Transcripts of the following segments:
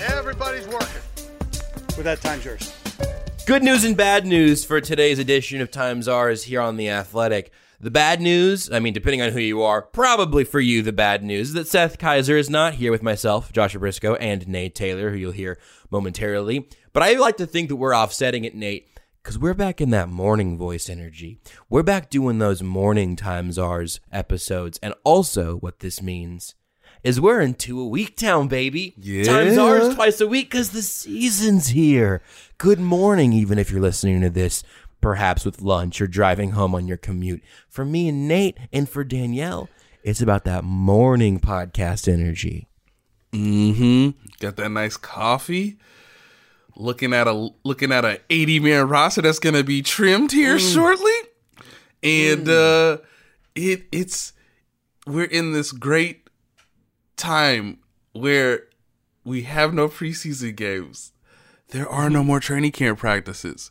Everybody's working. With that, time's yours. Good news and bad news for today's edition of Times Are is here on The Athletic. The bad news, I mean, depending on who you are, probably for you, the bad news is that Seth Keysor is not here with myself, Joshua Brisco, and Nate Taylor, who you'll hear momentarily. But I like to think that we're offsetting it, Nate, because we're back in that morning voice energy. We're back doing those morning Times R's episodes. And also, what this means is we're in two a week town, baby. Yeah. Times ours twice a week because the season's here. Good morning, even if you're listening to this perhaps with lunch or driving home on your commute. For me and Nate and for Danielle, it's about that morning podcast energy. Mm-hmm. Got that nice coffee. Looking at a looking at a 80 man roster that's gonna be trimmed here shortly. And uh it it's we're in this great time where we have no preseason games. There are no more training camp practices.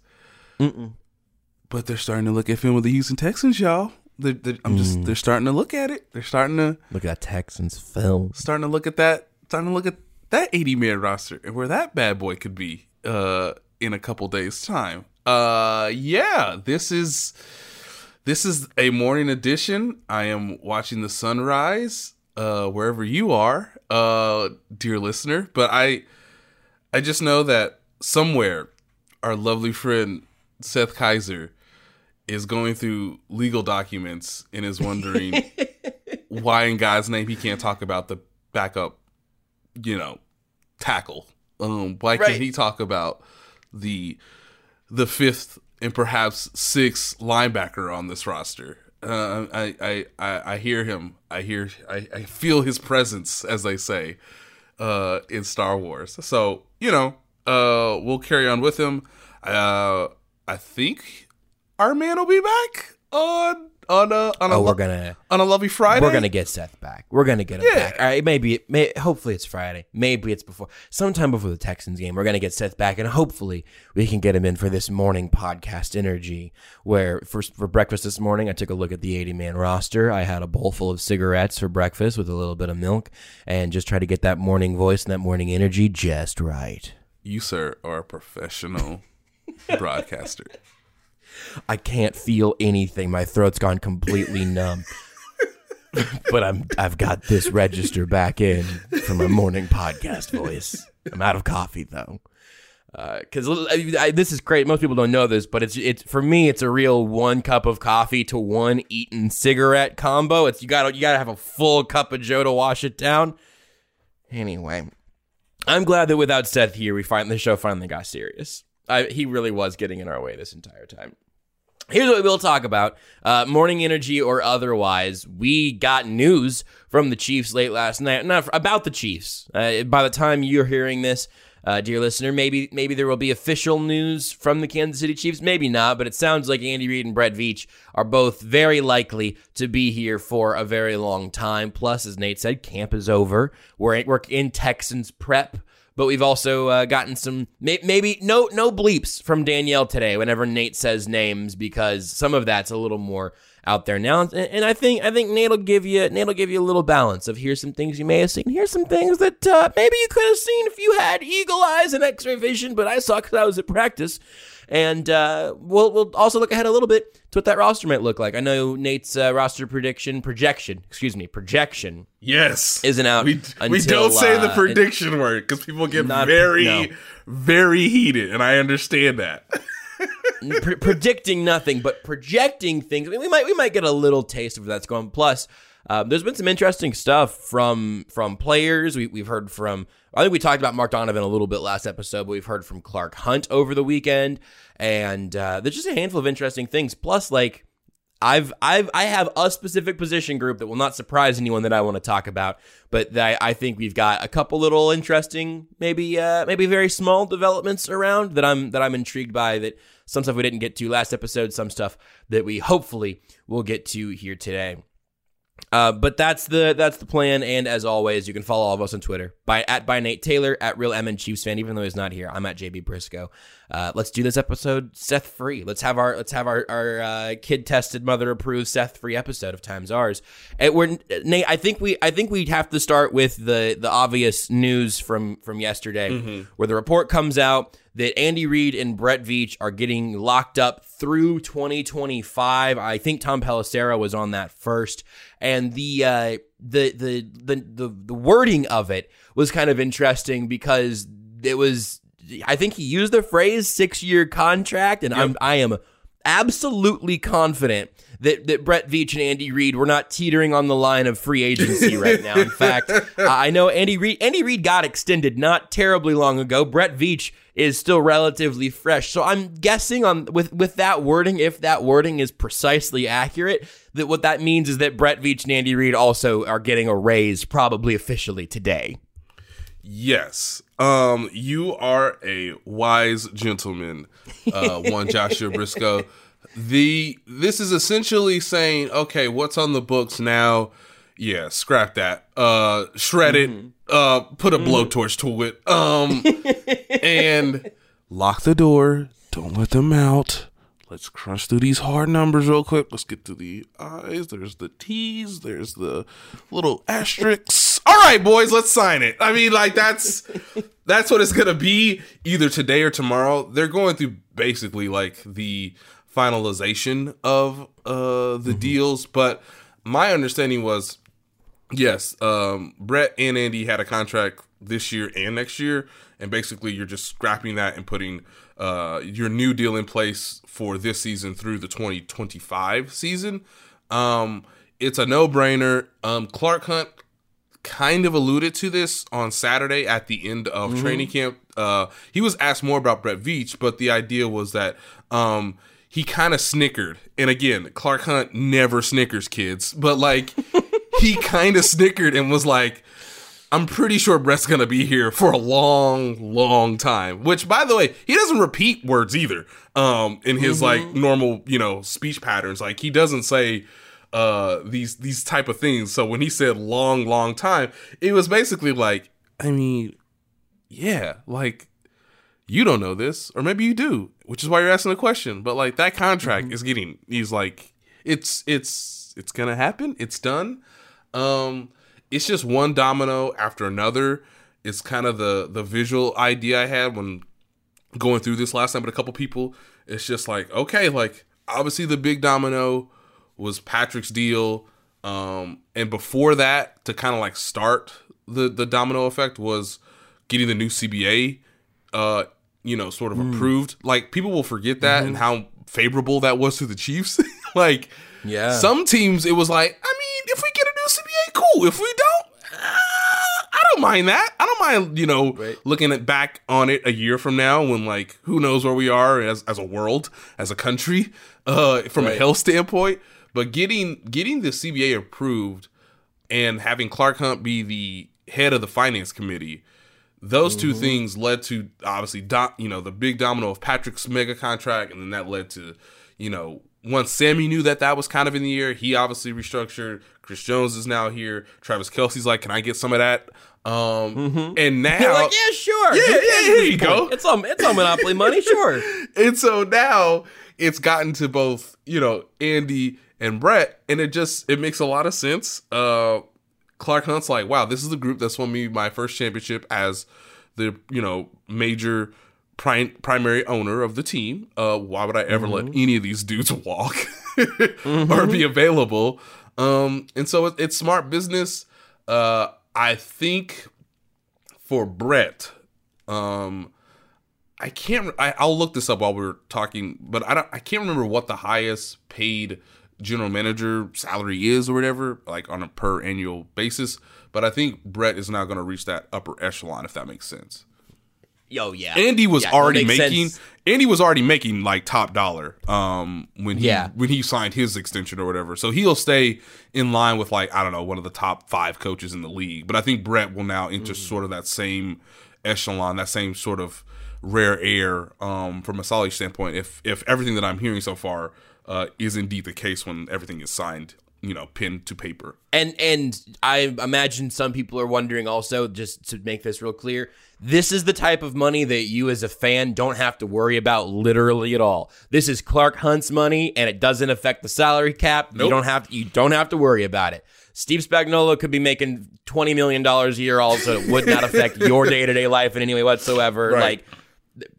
But they're starting to look at film with the Houston Texans, y'all. They're, they're, I'm just they're starting to look at it. They're starting to Look at Texans film. starting to look at that starting to look at that 80 man roster and where that bad boy could be uh in a couple days time uh yeah this is this is a morning edition i am watching the sunrise uh wherever you are uh dear listener but i i just know that somewhere our lovely friend seth keysor is going through legal documents and is wondering why in God's name he can't talk about the backup, you know, tackle. Um, why Right. can't he talk about the the fifth and perhaps sixth linebacker on this roster? Uh, I, I I hear him. I hear I, I feel his presence, as they say, uh, in Star Wars. So you know, uh, we'll carry on with him. Uh, I think our man will be back on on a on a Oh, lo- we're gonna on a lovely Friday. we're gonna get Seth back. We're gonna get him Yeah. back. All right, maybe it may hopefully it's Friday. Maybe it's before sometime before the Texans game. We're gonna get Seth back, and hopefully we can get him in for this morning podcast energy. Where for for breakfast this morning, I took a look at the 80 man roster. I had a bowl full of cigarettes for breakfast with a little bit of milk, and just try to get that morning voice and that morning energy just right. You, sir, are a professional broadcaster. I can't feel anything. My throat's gone completely numb. but I'm I've got this register back in for my morning podcast voice. I'm out of coffee though. Uh, because this is great. Most people don't know this, but it's it's for me. It's a real one cup of coffee to one eaten cigarette combo. It's you got you got to have a full cup of Joe to wash it down. Anyway, I'm glad that without Seth here, we find the show finally got serious. I, he really was getting in our way this entire time. Here's what we'll talk about uh, morning energy or otherwise. We got news from the Chiefs late last night, not about the Chiefs. Uh, by the time you're hearing this, uh, dear listener, maybe maybe there will be official news from the Kansas City Chiefs. Maybe not, but it sounds like Andy Reid and Brett Veach are both very likely to be here for a very long time. Plus, as Nate said, camp is over. We're we're in Texans prep but we've also uh, gotten some may- maybe no no bleeps from Danielle today whenever Nate says names because some of that's a little more out there now. And, and I think I think Nate will give you Nate will give you a little balance of here's some things you may have seen. Here's some things that uh, maybe you could have seen if you had eagle eyes and X-ray vision but I saw because I was at practice and uh, we'll we'll also look ahead a little bit to what that roster might look like I know Nate's uh, roster prediction projection excuse me projection Yes, Isn't out We, we don't say the uh, prediction word because people get Not- very, no. very heated, and I understand that. pre- predicting nothing, but projecting things. I mean, we might we might get a little taste of where that's going. Plus, um, there's been some interesting stuff from from players. We, we've heard from. I think we talked about Mark Donovan a little bit last episode, but we've heard from Clark Hunt over the weekend, and uh, there's just a handful of interesting things. Plus, like. I've I've I have a specific position group that will not surprise anyone that I want to talk about, but I, I think we've got a couple little interesting, maybe uh, maybe very small developments around that I'm that I'm intrigued by. That some stuff we didn't get to last episode, some stuff that we hopefully will get to here today. Uh, but that's the that's the plan, and as always, you can follow all of us on Twitter by at by Nate Taylor at Real M and Chiefs fan. Even though he's not here, I'm at JB Brisco. Uh, let's do this episode Seth free. Let's have our let's have our our uh, kid tested, mother approved Seth free episode of Times Ours. And we're Nate. I think we I think we'd have to start with the the obvious news from from yesterday, Mm-hmm. where the report comes out that Andy Reid and Brett Veach are getting locked up through 2025. I think Tom Pelissero was on that first, and the uh, the, the the the the wording of it was kind of interesting because it was. I think he used the phrase six year contract, and I'm I am absolutely confident that, that Brett Veach and Andy Reid were not teetering on the line of free agency right now. In fact, I know Andy Reid Andy Reid got extended not terribly long ago. Brett Veach is still relatively fresh. So I'm guessing on with with that wording, if that wording is precisely accurate, that what that means is that Brett Veach and Andy Reid also are getting a raise probably officially today. Yes. Um, you are a wise gentleman, uh, one Joshua Brisco. The this is essentially saying, okay, what's on the books now? Yeah, scrap that. Uh, shred it. Uh, put a blowtorch to it. Um, and lock the door. Don't let them out. Let's crunch through these hard numbers real quick. Let's get to the I's. There's the T's. There's the little asterisks. All right, boys, let's sign it. I mean, like that's that's what it's gonna be either today or tomorrow. They're going through basically like the finalization of uh the deals, but my understanding was yes, um Brett and Andy had a contract this year and next year, and basically you're just scrapping that and putting uh your new deal in place for this season through the 2025 season. Um it's a no-brainer. Um Clark Hunt kind of alluded to this on Saturday at the end of training camp. Uh, he was asked more about Brett Veach, but the idea was that um, he kind of snickered. And again, Clark Hunt never snickers, kids, but like he kind of snickered and was like, I'm pretty sure Brett's gonna be here for a long, long time. Which, by the way, he doesn't repeat words either. Um, in his like normal, you know, speech patterns. Like he doesn't say uh these these type of things. So when he said long, long time, it was basically like, I mean, yeah, like you don't know this, or maybe you do, which is why you're asking the question. But like that contract is getting, he's like, it's it's it's gonna happen. It's done. Um, it's just one domino after another. It's kind of the the visual idea I had when going through this last time with a couple people. It's just like, okay, like obviously the big domino was Patrick's deal. Um, and before that, to kind of like start the the domino effect was getting the new CBA, uh, you know, sort of approved. Like people will forget that and how favorable that was to the Chiefs. like, Yeah. some teams it was like, I mean, if we get a new CBA, cool. If we don't, uh, I don't mind that. I don't mind, you know, Right. looking at back on it a year from now when like who knows where we are as as a world, as a country, uh, from a health standpoint. But getting getting the CBA approved and having Clark Hunt be the head of the finance committee, those two things led to obviously do, you know the big domino of Patrick's mega contract, and then that led to you know once Sammy knew that that was kind of in the air, he obviously restructured. Chris Jones is now here. Travis Kelce's like, can I get some of that? Um, and now like, yeah, sure. Yeah, yeah, here you go. It's on it's on Monopoly money, sure. and so now it's gotten to both you know Andy and Brett, and it just it makes a lot of sense. Uh, Clark Hunt's like, wow, this is the group that's won me my first championship as the you know major prim- primary owner of the team. Uh, why would I ever let any of these dudes walk or be available? Um, and so it, it's smart business. Uh, I think for Brett, um, I can't. I, I'll look this up while we're talking, but I don't. I can't remember what the highest paid general manager salary is or whatever, like on a per annual basis. But I think Brett is not going to reach that upper echelon, if that makes sense. Yo, yeah. Andy was Yeah, already making. sense. Andy was already making like top dollar um, when he Yeah. when he signed his extension or whatever. So he'll stay in line with like I don't know one of the top five coaches in the league. But I think Brett will now enter Mm. sort of that same echelon, that same sort of rare air um, from a salary standpoint. If if everything that I'm hearing so far uh, is indeed the case when everything is signed you know pen to paper. And and I imagine some people are wondering also, just to make this real clear, this is the type of money that you as a fan don't have to worry about literally at all. This is Clark Hunt's money, and it doesn't affect the salary cap. You don't have you don't have to worry about it. Steve Spagnuolo could be making twenty million dollars a year, also it would not affect your day to day life in any way whatsoever. Right.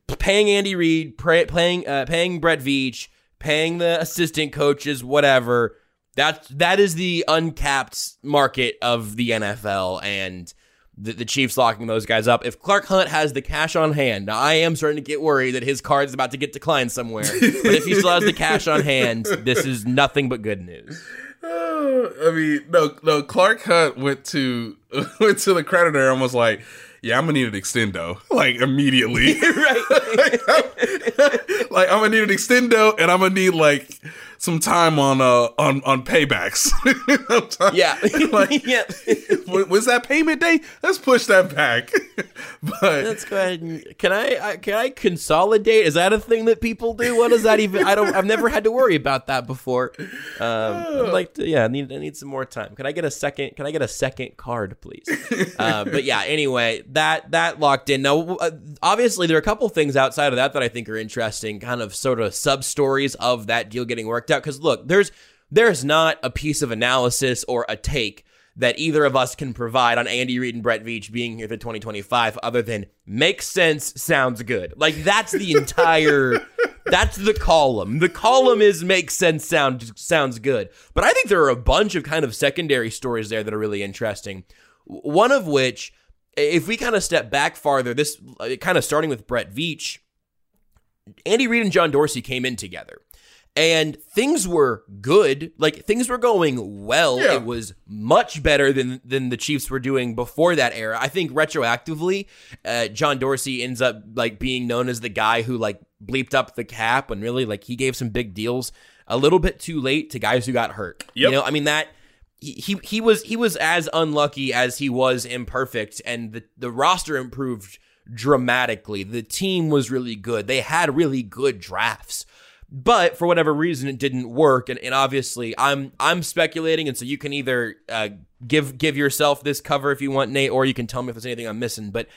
Like paying Andy Reid, pay, paying uh, paying Brett Veach, paying the assistant coaches, whatever. That that is the uncapped market of the NFL, and the, the Chiefs locking those guys up. If Clark Hunt has the cash on hand, now I am starting to get worried that his card's about to get declined somewhere. but if he still has the cash on hand, this is nothing but good news. Uh, I mean, no, no. Clark Hunt went to went to the creditor and was like, "Yeah, I'm gonna need an extendo, like immediately. right? like I'm gonna need an extendo, and I'm gonna need like some time on uh on on paybacks. Yeah. like yeah. when's that payment day? Let's push that back. but Let's go ahead and can I, I can I consolidate? Is that a thing that people do? What does that even? I don't. I've never had to worry about that before. Um, I'd like to. Yeah, I need. I need some more time. Can I get a second? Can I get a second card, please? uh, but yeah. Anyway, that that locked in. Now, uh, obviously, there are a couple things outside of that that I think are interesting. Kind of sort of sub stories of that deal getting worked out. Because look, there's there's not a piece of analysis or a take that either of us can provide on Andy Reid and Brett Veach being here for 2025 other than makes sense, sounds good. Like that's the entire that's the column. The column is makes sense, sound sounds good. But I think there are a bunch of kind of secondary stories there that are really interesting. One of which if we kind of step back farther, this uh, kind of starting with Brett Veach, Andy Reid and John Dorsey came in together. And things were good. Like things were going well. Yeah. It was much better than than the Chiefs were doing before that era. I think retroactively, uh, John Dorsey ends up like being known as the guy who like bleeped up the cap when really like he gave some big deals a little bit too late to guys who got hurt. You know, I mean that he, he he was he was as unlucky as he was imperfect, and the the roster improved dramatically. The team was really good. They had really good drafts. But for whatever reason, it didn't work, and, and obviously, I'm I'm speculating, and so you can either uh, give give yourself this cover if you want, Nate, or you can tell me if there's anything I'm missing. But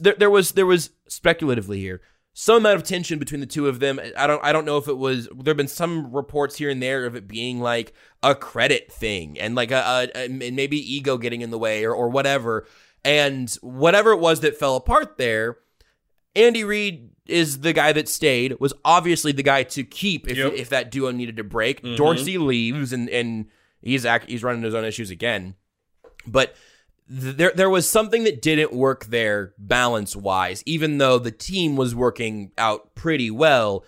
there, there was there was speculatively here some amount of tension between the two of them. I don't I don't know if it was there've been some reports here and there of it being like a credit thing and like a, a and maybe ego getting in the way or or whatever. And whatever it was that fell apart there, Andy Reid is the guy that stayed, was obviously the guy to keep if, Yep. if that duo needed to break. Mm-hmm. Dorsey leaves and and he's act, he's running his own issues again. But th- there there was something that didn't work there balance wise, even though the team was working out pretty well.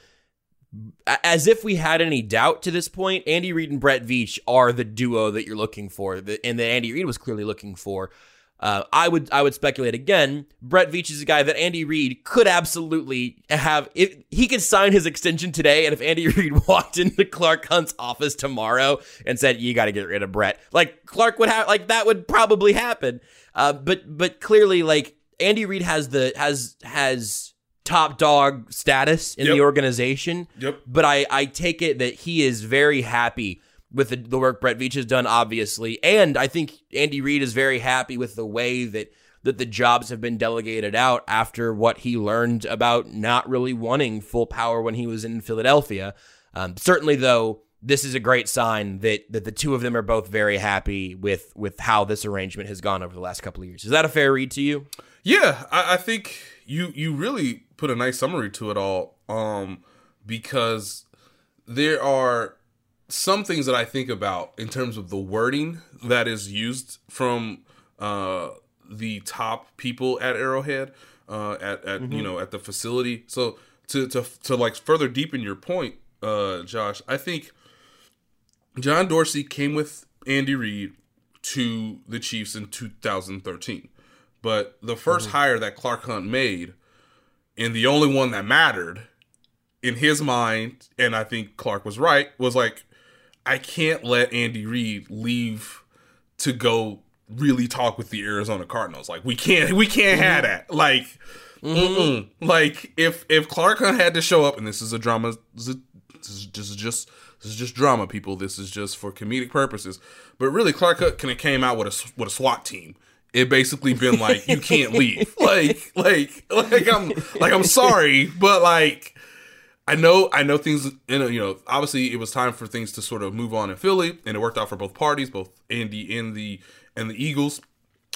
A- As if we had any doubt to this point, Andy Reid and Brett Veach are the duo that you're looking for, and that Andy Reid was clearly looking for. Uh, I would I would speculate again. Brett Veach is a guy that Andy Reid could absolutely have. If he could sign his extension today, and if Andy Reid walked into Clark Hunt's office tomorrow and said, "You got to get rid of Brett," like Clark would have, like that would probably happen. Uh, but but clearly, like Andy Reid has the has has top dog status in the organization. Yep. But I I take it that he is very happy with the, the work Brett Veach has done, obviously, and I think Andy Reid is very happy with the way that that the jobs have been delegated out after what he learned about not really wanting full power when he was in Philadelphia. Um, certainly, though, this is a great sign that that the two of them are both very happy with with how this arrangement has gone over the last couple of years. Is that a fair read to you? Yeah, I, I think you you really put a nice summary to it all. Um, because there are some things that I think about in terms of the wording that is used from uh, the top people at Arrowhead, uh, at at you know at the facility. So to to to like further deepen your point, uh, Josh, I think John Dorsey came with Andy Reid to the Chiefs in 2013. But the 1st hire that Clark Hunt made, and the only one that mattered in his mind, and I think Clark was right, was like, I can't let Andy Reid leave to go really talk with the Arizona Cardinals. Like we can't, we can't have mm-hmm. that. Like, mm-mm. like if if Clark Hunt had to show up, and this is a drama, this is a this is just just this is just drama, people. This is just for comedic purposes. But really, Clark Hunt kind of came out with a with a SWAT team. It basically been like you can't leave. Like like like I'm like I'm sorry, but like I know I know things you know, you know obviously it was time for things to sort of move on in Philly and it worked out for both parties, both Andy and the and the Eagles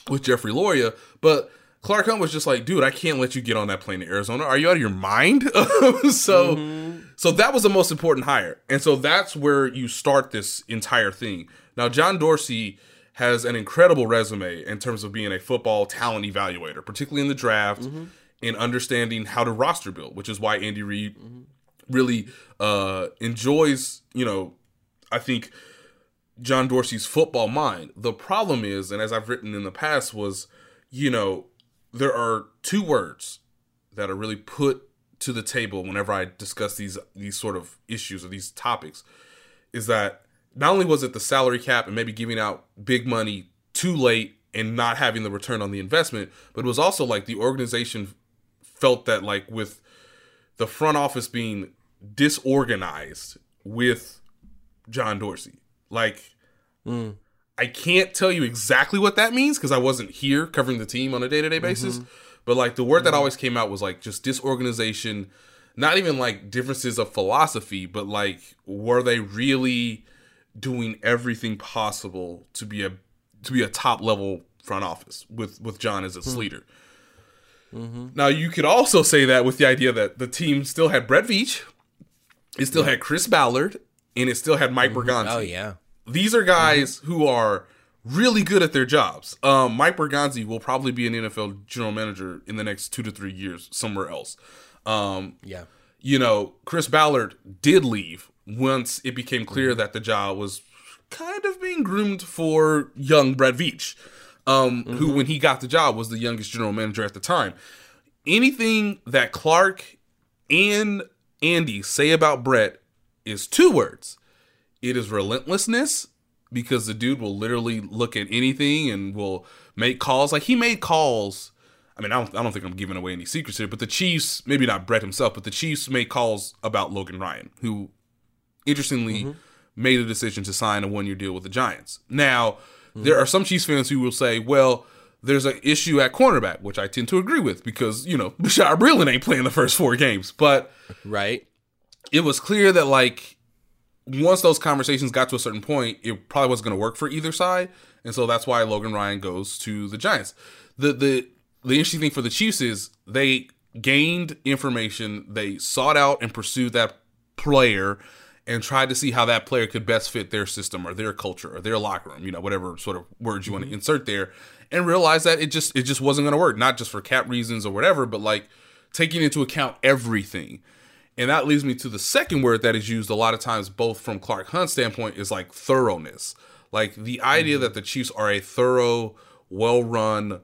with Jeffrey Loria, but Clark Hunt was just like, dude, I can't let you get on that plane to Arizona. Are you out of your mind? so, mm-hmm. so that was the most important hire, and so that's where you start this entire thing. Now, John Dorsey has an incredible resume in terms of being a football talent evaluator, particularly in the draft mm-hmm. and understanding how to roster build, which is why Andy Reid mm-hmm. Really uh, enjoys, you know, I think John Dorsey's football mind. The problem is, and as I've written in the past, was, you know, there are two words that are really put to the table whenever I discuss these these sort of issues or these topics is that not only was it the salary cap and maybe giving out big money too late and not having the return on the investment, but it was also like the organization felt that like with the front office being disorganized with John Dorsey. Like mm. I can't tell you exactly what that means because I wasn't here covering the team on a day to day basis. Mm-hmm. But like the word that always came out was like just disorganization, not even like differences of philosophy, but like were they really doing everything possible to be a to be a top level front office with with John as its mm-hmm. leader. Mm-hmm. Now you could also say that with the idea that the team still had Brett Veach, it still yeah. had Chris Ballard, and it still had Mike mm Borgonzi. Oh yeah, these are guys mm-hmm. who are really good at their jobs. Um, Mike Borgonzi will probably be an NFL general manager in the next two to three years somewhere else. Um, yeah. You know, Chris Ballard did leave once it became clear mm-hmm. that the job was kind of being groomed for young Brad Veach, um, mm-hmm. who, when he got the job, was the youngest general manager at the time. Anything that Clark and Andy say about Brett is two words it is relentlessness because the dude will literally look at anything and will make calls. Like he made calls. I mean, I don't, I don't think I'm giving away any secrets here, but the Chiefs, maybe not Brett himself, but the Chiefs made calls about Logan Ryan, who interestingly mm-hmm. made a decision to sign a one year deal with the Giants. Now, mm-hmm. there are some Chiefs fans who will say, well, there's an issue at cornerback, which I tend to agree with because, you know, Bashaud Breeland ain't playing the first four games. But right. It was clear that like once those conversations got to a certain point, it probably wasn't going to work for either side, and so that's why Logan Ryan goes to the Giants. the the The interesting thing for the Chiefs is they gained information, they sought out and pursued that player, and tried to see how that player could best fit their system or their culture or their locker room, you know, whatever sort of words you mm-hmm. want to insert there, and realized that it just it just wasn't going to work, not just for cap reasons or whatever, but like taking into account everything. And that leads me to the second word that is used a lot of times, both from Clark Hunt's standpoint, is like thoroughness. Like the idea mm-hmm. that the Chiefs are a thorough, well run,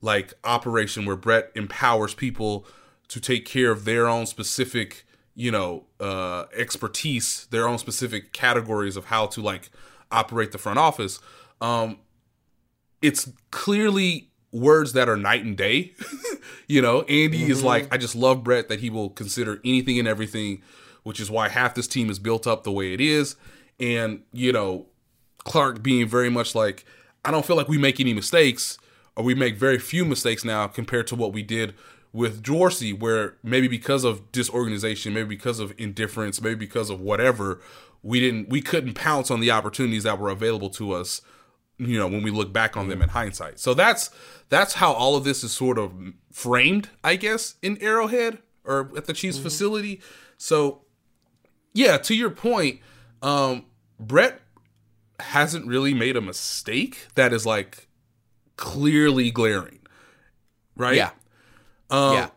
like operation where Brett empowers people to take care of their own specific, you know, uh, expertise, their own specific categories of how to like operate the front office. Um, it's clearly words that are night and day. you know, Andy mm-hmm. is like, I just love Brett that he will consider anything and everything, which is why half this team is built up the way it is. And, you know, Clark being very much like, I don't feel like we make any mistakes, or we make very few mistakes now compared to what we did with Dorsey, where maybe because of disorganization, maybe because of indifference, maybe because of whatever, we didn't we couldn't pounce on the opportunities that were available to us you know when we look back on them in hindsight. So that's that's how all of this is sort of framed i guess in arrowhead or at the chiefs mm-hmm. facility. So yeah to your point um brett hasn't really made a mistake that is like clearly glaring right? Yeah. Um, yeah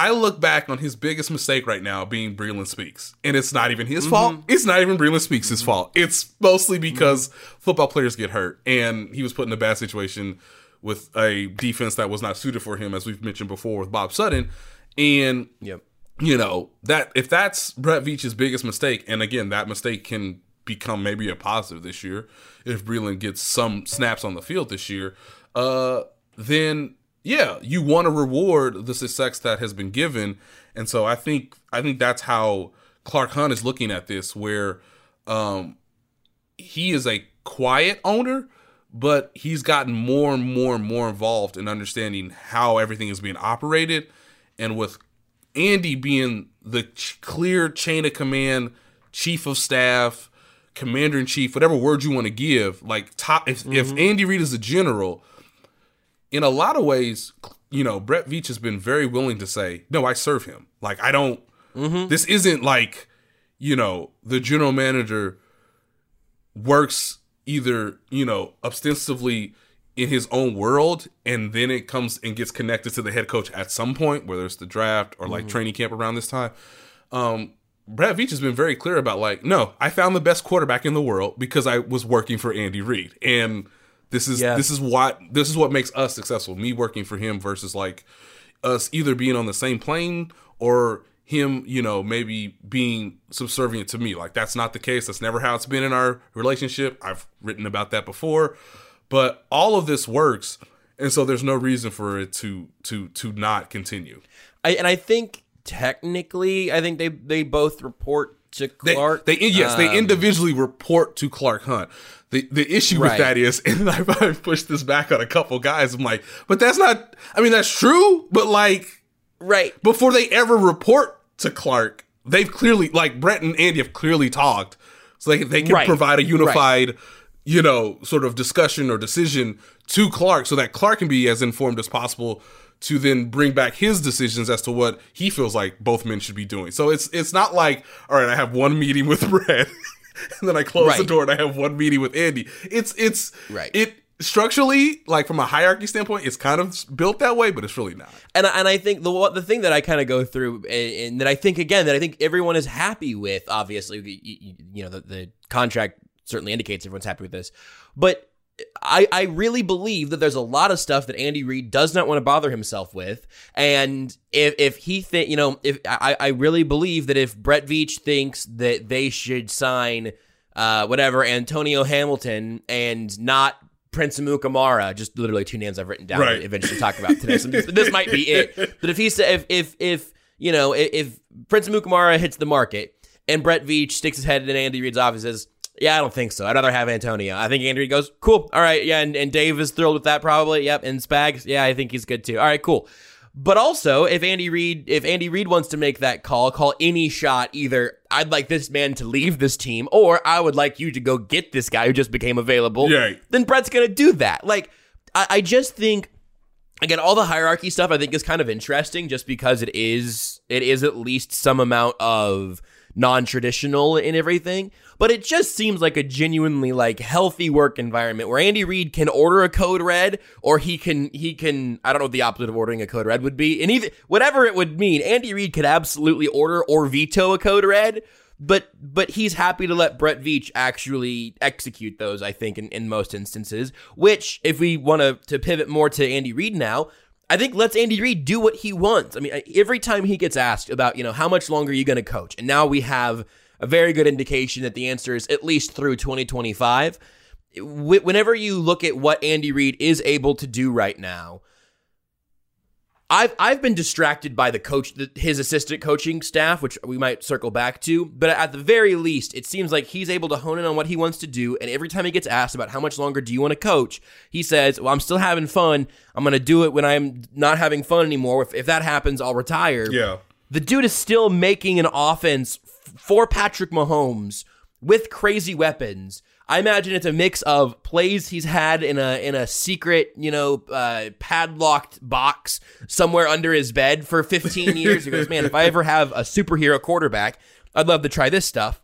I look back on his biggest mistake right now being Breeland Speaks, and it's not even his mm-hmm. fault. It's not even Breeland Speaks' mm-hmm. fault. It's mostly because mm-hmm. football players get hurt, and he was put in a bad situation with a defense that was not suited for him, as we've mentioned before with Bob Sutton. And yep. you know that if that's Brett Veach's biggest mistake, and again that mistake can become maybe a positive this year if Breeland gets some snaps on the field this year, uh, then yeah, you want to reward the success that has been given, and so I think I think that's how Clark Hunt is looking at this where um, he is a quiet owner, but he's gotten more and more and more involved in understanding how everything is being operated. And with Andy being the ch- clear chain of command, chief of staff, commander in chief, whatever word you want to give, like top, if, if Andy Reid is a general, in a lot of ways, you know, Brett Veach has been very willing to say, no, I serve him. Like, I don't, this isn't like, you know, the general manager works either, you know, ostensibly in his own world and then it comes and gets connected to the head coach at some point, whether it's the draft or like training camp around this time. Um, Brett Veach has been very clear about like, no, I found the best quarterback in the world because I was working for Andy Reid. And this is this is what this is what makes us successful. Me working for him versus like us either being on the same plane or him, you know, maybe being subservient to me. Like that's not the case. That's never how it's been in our relationship. I've written about that before. But all of this works, and so there's no reason for it to to to not continue. I, and I think technically, I think they they both report to They, Clark. they yes, they Um, individually report to Clark Hunt. The the issue with Right. that is, and I've, I've pushed this back on a couple guys. I'm like, but that's not. I mean, that's true, but like right. before they ever report to Clark, they've clearly like Brett and Andy have clearly talked, so they they can Right. provide a unified, you know, sort of discussion or decision to Clark, so that Clark can be as informed as possible to then bring back his decisions as to what he feels like both men should be doing. So it's it's not like all right, I have one meeting with Brett. And then I close the door and I have one meeting with Andy. It's it's Right. it structurally, like from a hierarchy standpoint, it's kind of built that way, but it's really not. and I- and I think the the thing that I kind of go through and, and that I think again that I think everyone is happy with. Obviously, you- you know the, the contract certainly indicates everyone's happy with this, but I I really believe that there's a lot of stuff that Andy Reid does not want to bother himself with, and if if he think you know if I I really believe that if Brett Veach thinks that they should sign uh whatever Antonio Hamilton and not Prince Amukamara, just literally two names I've written down Right. to eventually talk about today. So this, this might be it. But if he said, if, if, if, you know, if, if Prince Amukamara hits the market and Brett Veach sticks his head in Andy Reid's office and says, yeah, I don't think so. I'd rather have Antonio. I think Andy goes, cool. All right. Yeah. And, and Dave is thrilled with that probably. Yep. And Spags, yeah, I think he's good too. All right, cool. But also, if Andy Reid, if Andy Reid wants to make that call, call any shot. Either I'd like this man to leave this team, or I would like you to go get this guy who just became available. Yeah. Then Brett's gonna do that. Like, I, I just think again, all the hierarchy stuff I think is kind of interesting, just because it is it is at least some amount of non-traditional in everything but it just seems like a genuinely like healthy work environment where Andy Reid can order a code red or he can he can I don't know what the opposite of ordering a code red would be. And either whatever it would mean Andy Reid could absolutely order or veto a code red but but he's happy to let Brett Veach actually execute those I think in, in most instances which if we want to to pivot more to Andy Reid now I think lets Andy Reid do what he wants. I mean, every time he gets asked about, you know, how much longer are you going to coach? And now we have a very good indication that the answer is at least through 2025. Whenever you look at what Andy Reid is able to do right now, I've I've been distracted by the coach, the, his assistant coaching staff, which we might circle back to. But at the very least, it seems like he's able to hone in on what he wants to do. And every time he gets asked about how much longer do you want to coach, he says, "Well, I'm still having fun. I'm going to do it when I'm not having fun anymore. If, if that happens, I'll retire." Yeah. The dude is still making an offense f- for Patrick Mahomes with crazy weapons. I imagine it's a mix of plays he's had in a in a secret, you know, uh, padlocked box somewhere under his bed for 15 years. He goes, "Man, if I ever have a superhero quarterback, I'd love to try this stuff."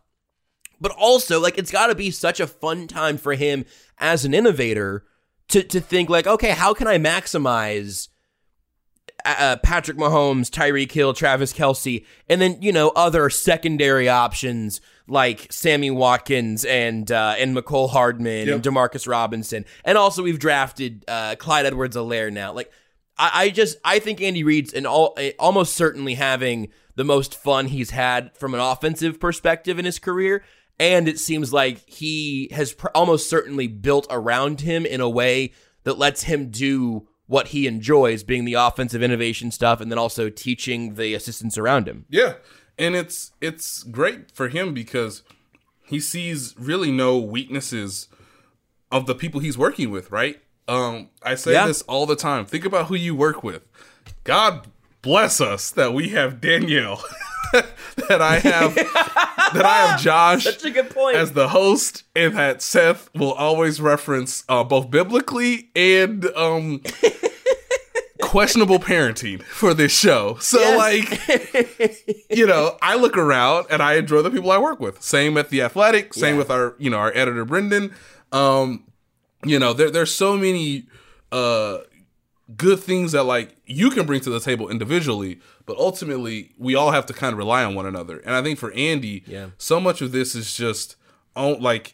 But also, like, it's got to be such a fun time for him as an innovator to to think like, okay, how can I maximize uh, Patrick Mahomes, Tyreek Hill, Travis Kelce, and then you know other secondary options like Sammy Watkins and uh, and Mecole Hardman and Demarcus Robinson, and also we've drafted uh, Clyde Edwards-Helaire now. Like I, I just I think Andy Reid's and all almost certainly having the most fun he's had from an offensive perspective in his career. And it seems like he has pr- almost certainly built around him in a way that lets him do what he enjoys, being the offensive innovation stuff, and then also teaching the assistants around him. Yeah. And it's it's great for him because he sees really no weaknesses of the people he's working with, right? Um, I say Yeah. this all the time. Think about who you work with. God bless us that we have Danielle, that I have that I have Josh That's a good point. as the host, and that Seth will always reference uh, both biblically and um, questionable parenting for this show. So, Yes. like, you know, I look around and I enjoy the people I work with. Same at the Athletic. Same Yeah. with our, you know, our editor Brendan. Um, you know, there there's so many uh good things that like you can bring to the table individually, but ultimately we all have to kind of rely on one another. And I think for Andy, Yeah. so much of this is just on like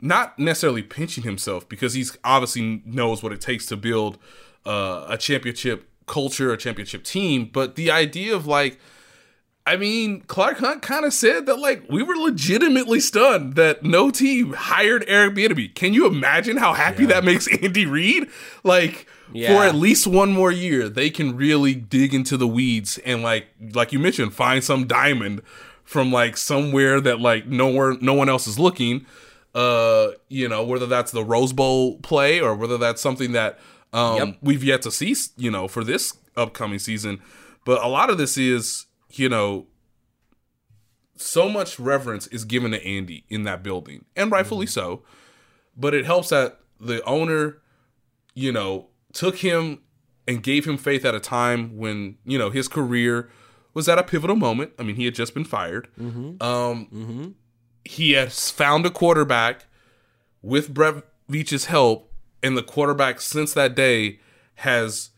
not necessarily pinching himself because he's obviously knows what it takes to build uh, a championship culture, a championship team, but the idea of like I mean, Clark Hunt kind of said that like we were legitimately stunned that no team hired Eric Bieniemy. Can you imagine how happy that makes Andy Reid? Like Yeah. for at least one more year, they can really dig into the weeds and like like you mentioned, find some diamond from like somewhere that like nowhere no one else is looking. Uh, you know, whether that's the Rose Bowl play or whether that's something that um Yep. we've yet to see, you know, for this upcoming season. But a lot of this is, you know, so much reverence is given to Andy in that building, and rightfully so. But it helps that the owner, you know, took him and gave him faith at a time when you know his career was at a pivotal moment. I mean, he had just been fired. Um, He has found a quarterback with Brett Veach's help, and the quarterback since that day has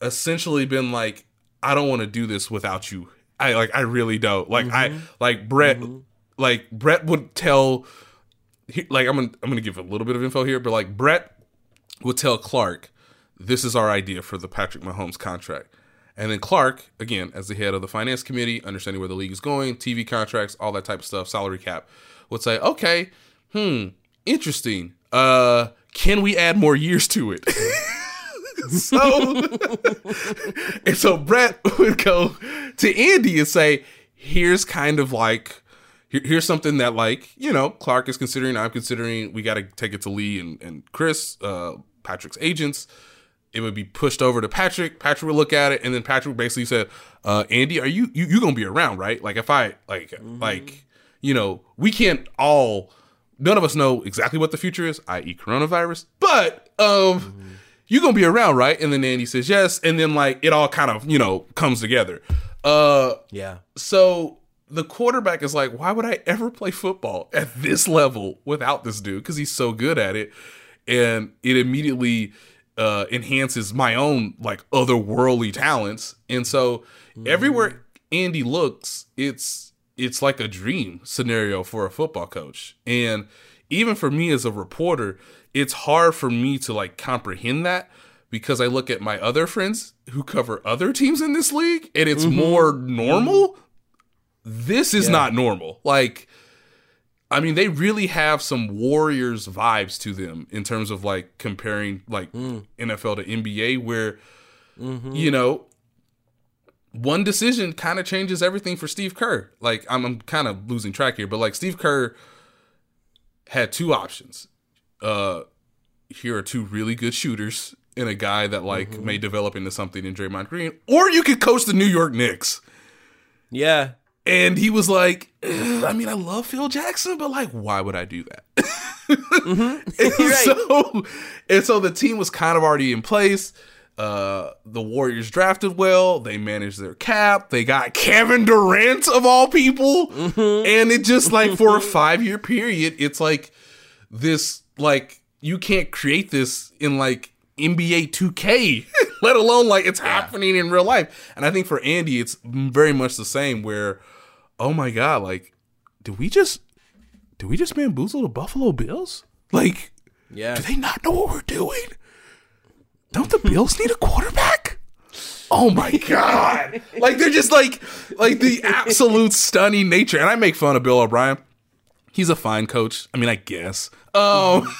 essentially been like, I don't want to do this without you. I like, I really don't. Like, I like Brett. Like Brett would tell. He, like, I'm gonna I'm gonna give a little bit of info here, but like Brett would tell Clark, "This is our idea for the Patrick Mahomes contract." And then Clark, again, as the head of the finance committee, understanding where the league is going, TV contracts, all that type of stuff, salary cap, would say, "Okay, hmm, interesting. Uh, can we add more years to it?" so, and so Brett would go to Andy and say, "Here's kind of like." here- Here's something that, like, you know, Clark is considering. I'm considering. We got to take it to Leigh and, and Chris, uh, Patrick's agents it would be pushed over to Patrick. Patrick would look at it, and then Patrick basically said, uh, "Andy, are you you you gonna be around, right? Like if I like like you know we can't all none of us know exactly what the future is, i.e. coronavirus, but um you're gonna be around, right?" And then Andy says yes, and then like it all kind of you know comes together. Uh, yeah. so the quarterback is like, why would I ever play football at this level without this dude? Because he's so good at it, and it immediately uh, enhances my own like otherworldly talents. And so everywhere Andy looks, it's it's like a dream scenario for a football coach. And even for me as a reporter, it's hard for me to like comprehend that because I look at my other friends who cover other teams in this league and it's mm-hmm. more mm-hmm. normal. This is Yeah. not normal. Like, I mean, they really have some Warriors vibes to them in terms of like comparing like mm. NFL to NBA, where, mm-hmm. you know, one decision kind of changes everything for Steve Kerr. Like, I'm, I'm kind of losing track here, but like Steve Kerr had two options. Uh, here are two really good shooters and a guy that like may develop into something in Draymond Green, or you could coach the New York Knicks. Yeah. And he was like, I mean, I love Phil Jackson, but like, why would I do that? and, Right. so, and so the team was kind of already in place. Uh, the Warriors drafted well. They managed their cap. They got Kevin Durant of all people. And it just like for a five year period, it's like this, like, you can't create this in like NBA 2K, let alone like it's happening in real life. And I think for Andy, it's very much the same where, oh my God, like, did we just, did we just bamboozle the Buffalo Bills? Like, Yeah. do they not know what we're doing? Don't the Bills need a quarterback? Oh my god! like they're just like like the absolute stunning nature. And I make fun of Bill O'Brien. He's a fine coach. I mean, I guess. Um,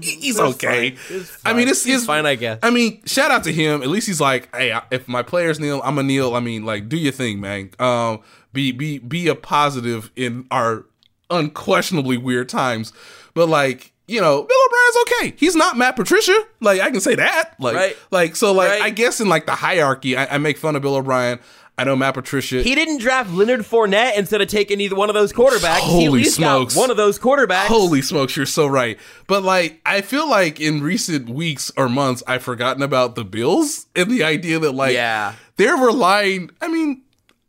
he's okay. It's I mean, fine. it's, He's it's fine, I guess. I mean, shout out to him. At least he's like, hey, if my players kneel, I'm a kneel. I mean, like, do your thing, man. Um, be be be a positive in our unquestionably weird times. But like, you know, Bill O'Brien's okay. He's not Matt Patricia. Like I can say that. Like Right. like so like Right. I guess in like the hierarchy, I, I make fun of Bill O'Brien. I know Matt Patricia. He didn't draft Leonard Fournette instead of taking either one of those quarterbacks. Holy smokes. one of those quarterbacks. Holy smokes, you're so right. But like, I feel like in recent weeks or months, I've forgotten about the Bills and the idea that like, Yeah. they're relying. I mean,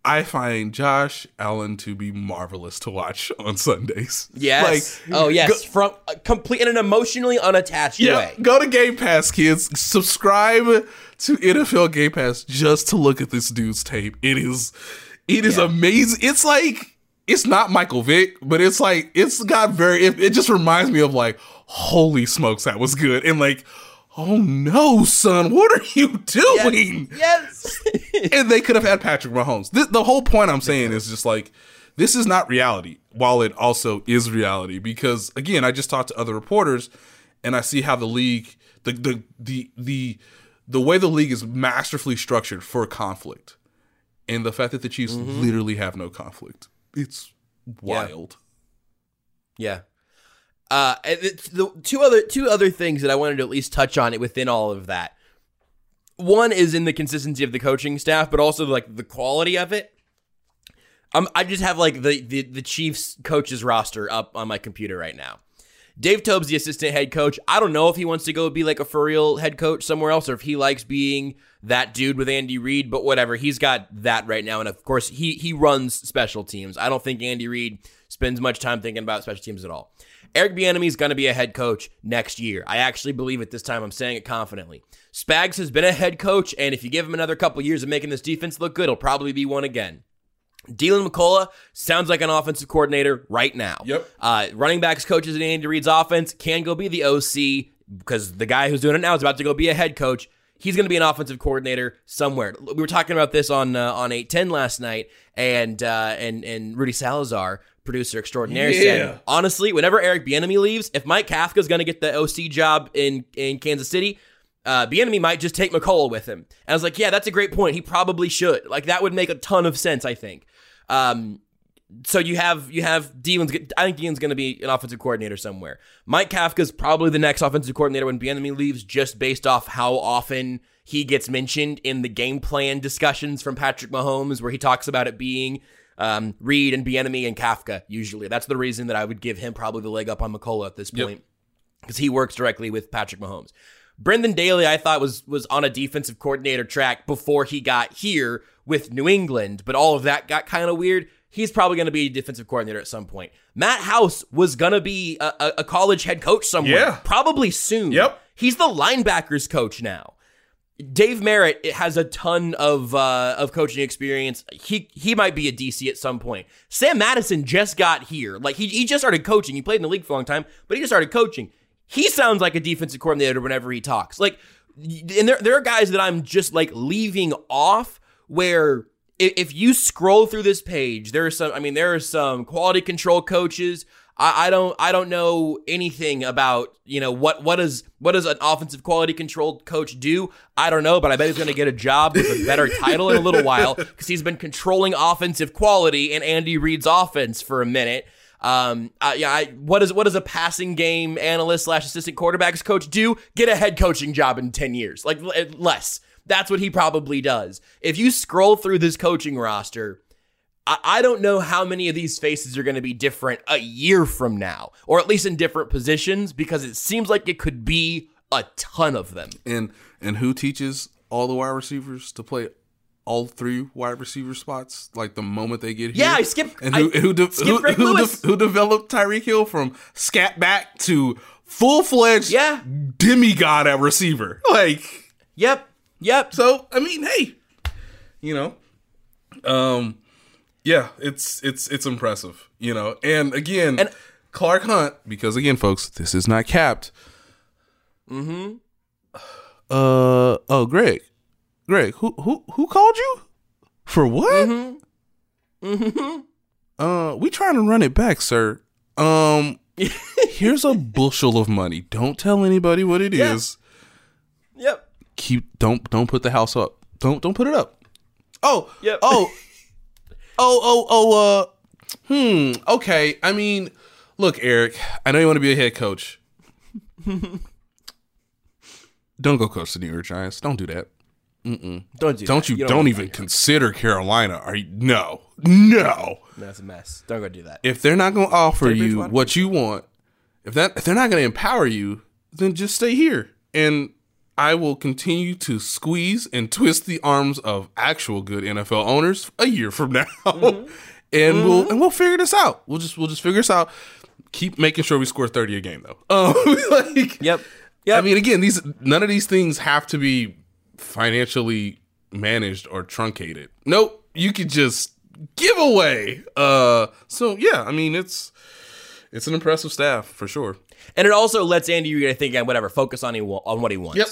I find Josh Allen to be marvelous to watch on Sundays. Yes. Like, oh yes. From uh, complete in an emotionally unattached yeah, way. go to Game Pass, kids. Subscribe to NFL Game Pass just to look at this dude's tape. It is, it is Yeah. amazing. It's like it's not Michael Vick, but it's like it's got very. It, it just reminds me of like, holy smokes, that was good, and like, oh no, son, what are you doing? Yes. and they could have had Patrick Mahomes. The, the whole point I'm saying is just like this is not reality, while it also is reality. Because again, I just talked to other reporters, and I see how the league, the the the the the way the league is masterfully structured for conflict, and the fact that the Chiefs mm-hmm. literally have no conflict, it's wild. Yeah. Uh, the two other two other things that I wanted to at least touch on it within all of that. One is in the consistency of the coaching staff, but also like the quality of it. Um, I just have like the, the the Chiefs coaches roster up on my computer right now. Dave Toub's the assistant head coach. I don't know if he wants to go be like a for real head coach somewhere else or if he likes being that dude with Andy Reid, but whatever. He's got that right now. And of course, he he runs special teams. I don't think Andy Reid spends much time thinking about special teams at all. Eric Bieniemy is going to be a head coach next year. I actually believe it this time. I'm saying it confidently. Spags has been a head coach, and if you give him another couple years of making this defense look good, he'll probably be one again. Deland McCullough sounds like an offensive coordinator right now. Yep. Uh, running backs coaches in Andy Reid's offense can go be the OC because the guy who's doing it now is about to go be a head coach. He's going to be an offensive coordinator somewhere. We were talking about this on uh, on eight ten last night, and uh, and and Rudy Salazar, producer extraordinaire, Yeah. said honestly, whenever Eric Bieniemy leaves, if Mike Kafka is going to get the OC job in in Kansas City, uh, Bieniemy might just take McCullough with him. And I was like, yeah, that's a great point. He probably should. Like that would make a ton of sense. I think. Um, so you have you have Deion's. I think Deion's going to be an offensive coordinator somewhere. Mike Kafka's probably the next offensive coordinator when Bieniemy leaves, just based off how often he gets mentioned in the game plan discussions from Patrick Mahomes, where he talks about it being um, Reid and Bieniemy and Kafka. Usually, that's the reason that I would give him probably the leg up on McCullough at this point because he works directly with Patrick Mahomes. Brendan Daly, I thought was was on a defensive coordinator track before he got here with New England, but all of that got kind of weird. He's probably going to be a defensive coordinator at some point. Matt House was going to be a, a, college head coach somewhere, Yeah. probably soon. Yep. he's the linebackers coach now. Dave Merritt has a ton of uh, of coaching experience. He he might be a DC at some point. Sam Madison just got here. Like he, he just started coaching. He played in the league for a long time, but he just started coaching. He sounds like a defensive coordinator whenever he talks. Like and there there are guys that I'm just like leaving off where if you scroll through this page, there are some I mean there are some quality control coaches. I, I don't I don't know anything about you know what what does what does an offensive quality control coach do? I don't know, but I bet he's going to get a job with a better title in a little while because he's been controlling offensive quality in Andy Reid's offense for a minute. Um, yeah, I, what does what does a passing game analyst slash assistant quarterbacks coach do? Get a head coaching job in ten years, like less. That's what he probably does. If you scroll through this coaching roster, I, I don't know how many of these faces are going to be different a year from now, or at least in different positions, because it seems like it could be a ton of them. And and who teaches all the wide receivers to play all three wide receiver spots like the moment they get here? Yeah, I skipped- And who I who de- who, who, de- who developed Tyreek Hill from scat back to full fledged Yeah. demigod at receiver? Like Yep, yep. so, I mean, hey, you know, um, yeah, it's it's it's impressive, you know. And again, And- Clark Hunt, because again, folks, this is not capped. Mm-hmm. Uh oh, Greg, Greg, who who who called you for what? Mm-hmm. Mm-hmm. Uh, we trying to run it back, sir. Um, here's a bushel of money. Don't tell anybody what it is Yeah. Yep. Keep don't don't put the house up. Don't don't put it up. Oh Yep. oh Oh, oh, oh, uh, hmm, okay. I mean, look, Eric, I know you want to be a head coach. don't go coach the New York Giants. Don't do that. Don't do Don't that. you, don't don't, even consider Carolina. Are you, no, no. That's a mess. Don't go do that. If they're not going to offer you what you want, if that if they're not going to empower you, then just stay here. And I will continue to squeeze and twist the arms of actual good NFL owners a year from now. Mm-hmm. and we'll and we'll figure this out. We'll just we'll just figure this out. Keep making sure we score 30 a game though. Um, like Yep. I mean, again, these none of these things have to be financially managed or truncated. Nope, you could just give away. Uh, so yeah, I mean, it's it's an impressive staff for sure. And it also lets Andy Reid, I think, and whatever, focus on he on what he wants. Yep.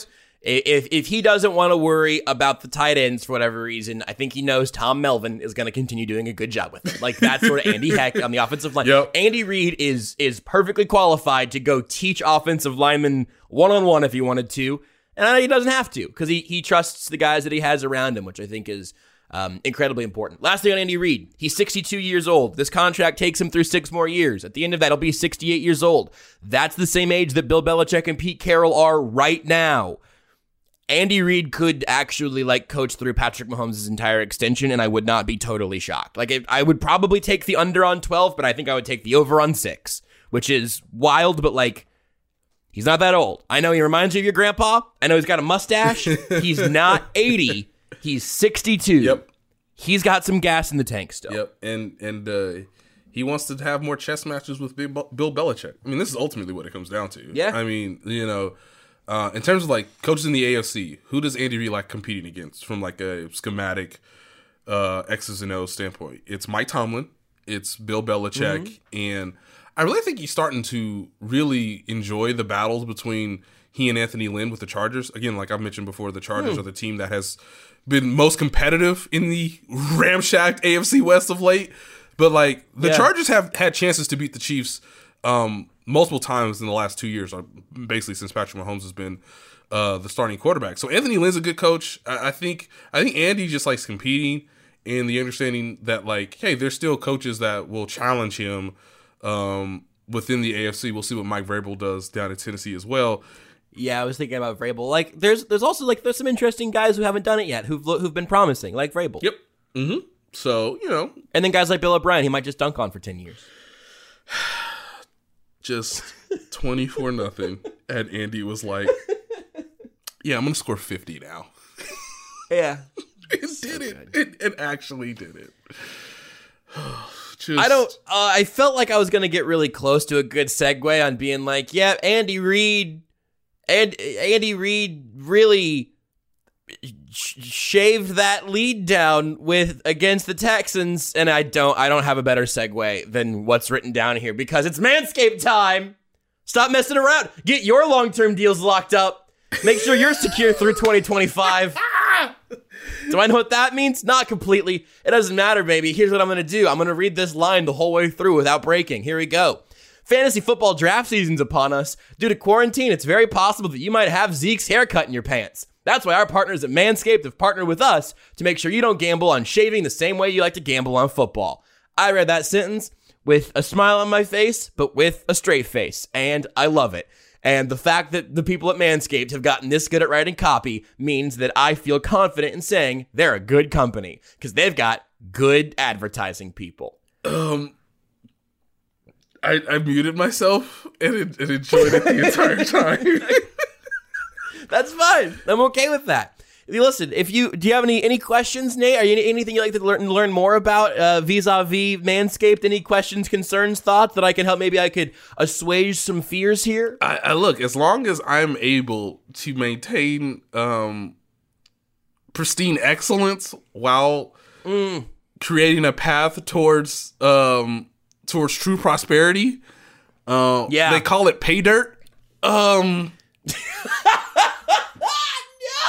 If if he doesn't want to worry about the tight ends for whatever reason, I think he knows Tom Melvin is going to continue doing a good job with it. Like that's sort of Andy Heck on the offensive line. Yep. Andy Reid is is perfectly qualified to go teach offensive linemen one on one if he wanted to, and I know he doesn't have to because he he trusts the guys that he has around him, which I think is. Um, incredibly important. Last thing on Andy Reid, he's 62 years old. This contract takes him through six more years. At the end of that, he'll be 68 years old. That's the same age that Bill Belichick and Pete Carroll are right now. Andy Reid could actually like coach through Patrick Mahomes' entire extension, and I would not be totally shocked. Like, I would probably take the under on 12, but I think I would take the over on six, which is wild, but like, he's not that old. I know he reminds you of your grandpa. I know he's got a mustache. he's not 80, he's 62. Yep. He's got some gas in the tank still. Yep, and and uh, he wants to have more chess matches with Bill Belichick. I mean, this is ultimately what it comes down to. Yeah. I mean, you know, uh, in terms of like coaches in the AFC, who does Andy Reid like competing against from like a schematic uh, X's and O's standpoint? It's Mike Tomlin, it's Bill Belichick, and I really think he's starting to really enjoy the battles between he and Anthony Lynn with the Chargers. Again, like I've mentioned before, the Chargers are the team that has been most competitive in the ramshacked AFC West of late. But like the Yeah. Chargers have had chances to beat the Chiefs um, multiple times in the last two years, or basically since Patrick Mahomes has been uh, the starting quarterback. So Anthony Lynn's a good coach. I, I think I think Andy just likes competing and the understanding that like, hey, there's still coaches that will challenge him um, within the AFC. We'll see what Mike Vrabel does down in Tennessee as well. Yeah, I was thinking about Vrabel. Like, there's there's also like there's some interesting guys who haven't done it yet, who've who've been promising, like Vrabel. Yep. Mm-hmm. So you know, And then guys like Bill O'Brien, he might just dunk on for ten years. just 24 nothing and Andy was like yeah I'm gonna score 50 now Yeah. it did it. it it actually did it just, I don't. Uh, I felt like I was gonna get really close to a good segue on being like, yeah, Andy Reid, and Andy Reid really sh- shaved that lead down with against the Texans, and I don't. I don't have a better segue than what's written down here because it's Manscaped time. Stop messing around. Get your long term deals locked up. Make sure you're secure through 2025. Do I know what that means? Not completely. It doesn't matter, baby. Here's what I'm going to do I'm going to read this line the whole way through without breaking. Here we go. Fantasy football draft season's upon us. Due to quarantine, it's very possible that you might have Zeke's haircut in your pants. That's why our partners at Manscaped have partnered with us to make sure you don't gamble on shaving the same way you like to gamble on football. I read that sentence with a smile on my face, but with a straight face, and I love it. And the fact that the people at Manscaped have gotten this good at writing copy means that I feel confident in saying they're a good company because they've got good advertising people. um I, I muted myself and, and enjoyed it the entire time. That's fine. I'm okay with that. Listen, if you do, you have any any questions, Nate? Are you anything you'd like to learn learn more about uh, vis-a-vis Manscaped? Any questions, concerns, thoughts that I can help? Maybe I could assuage some fears here. I, I look as long as I'm able to maintain um pristine excellence while Mm. creating a path towards um towards true prosperity. Uh, Yeah. they call it pay dirt. Um,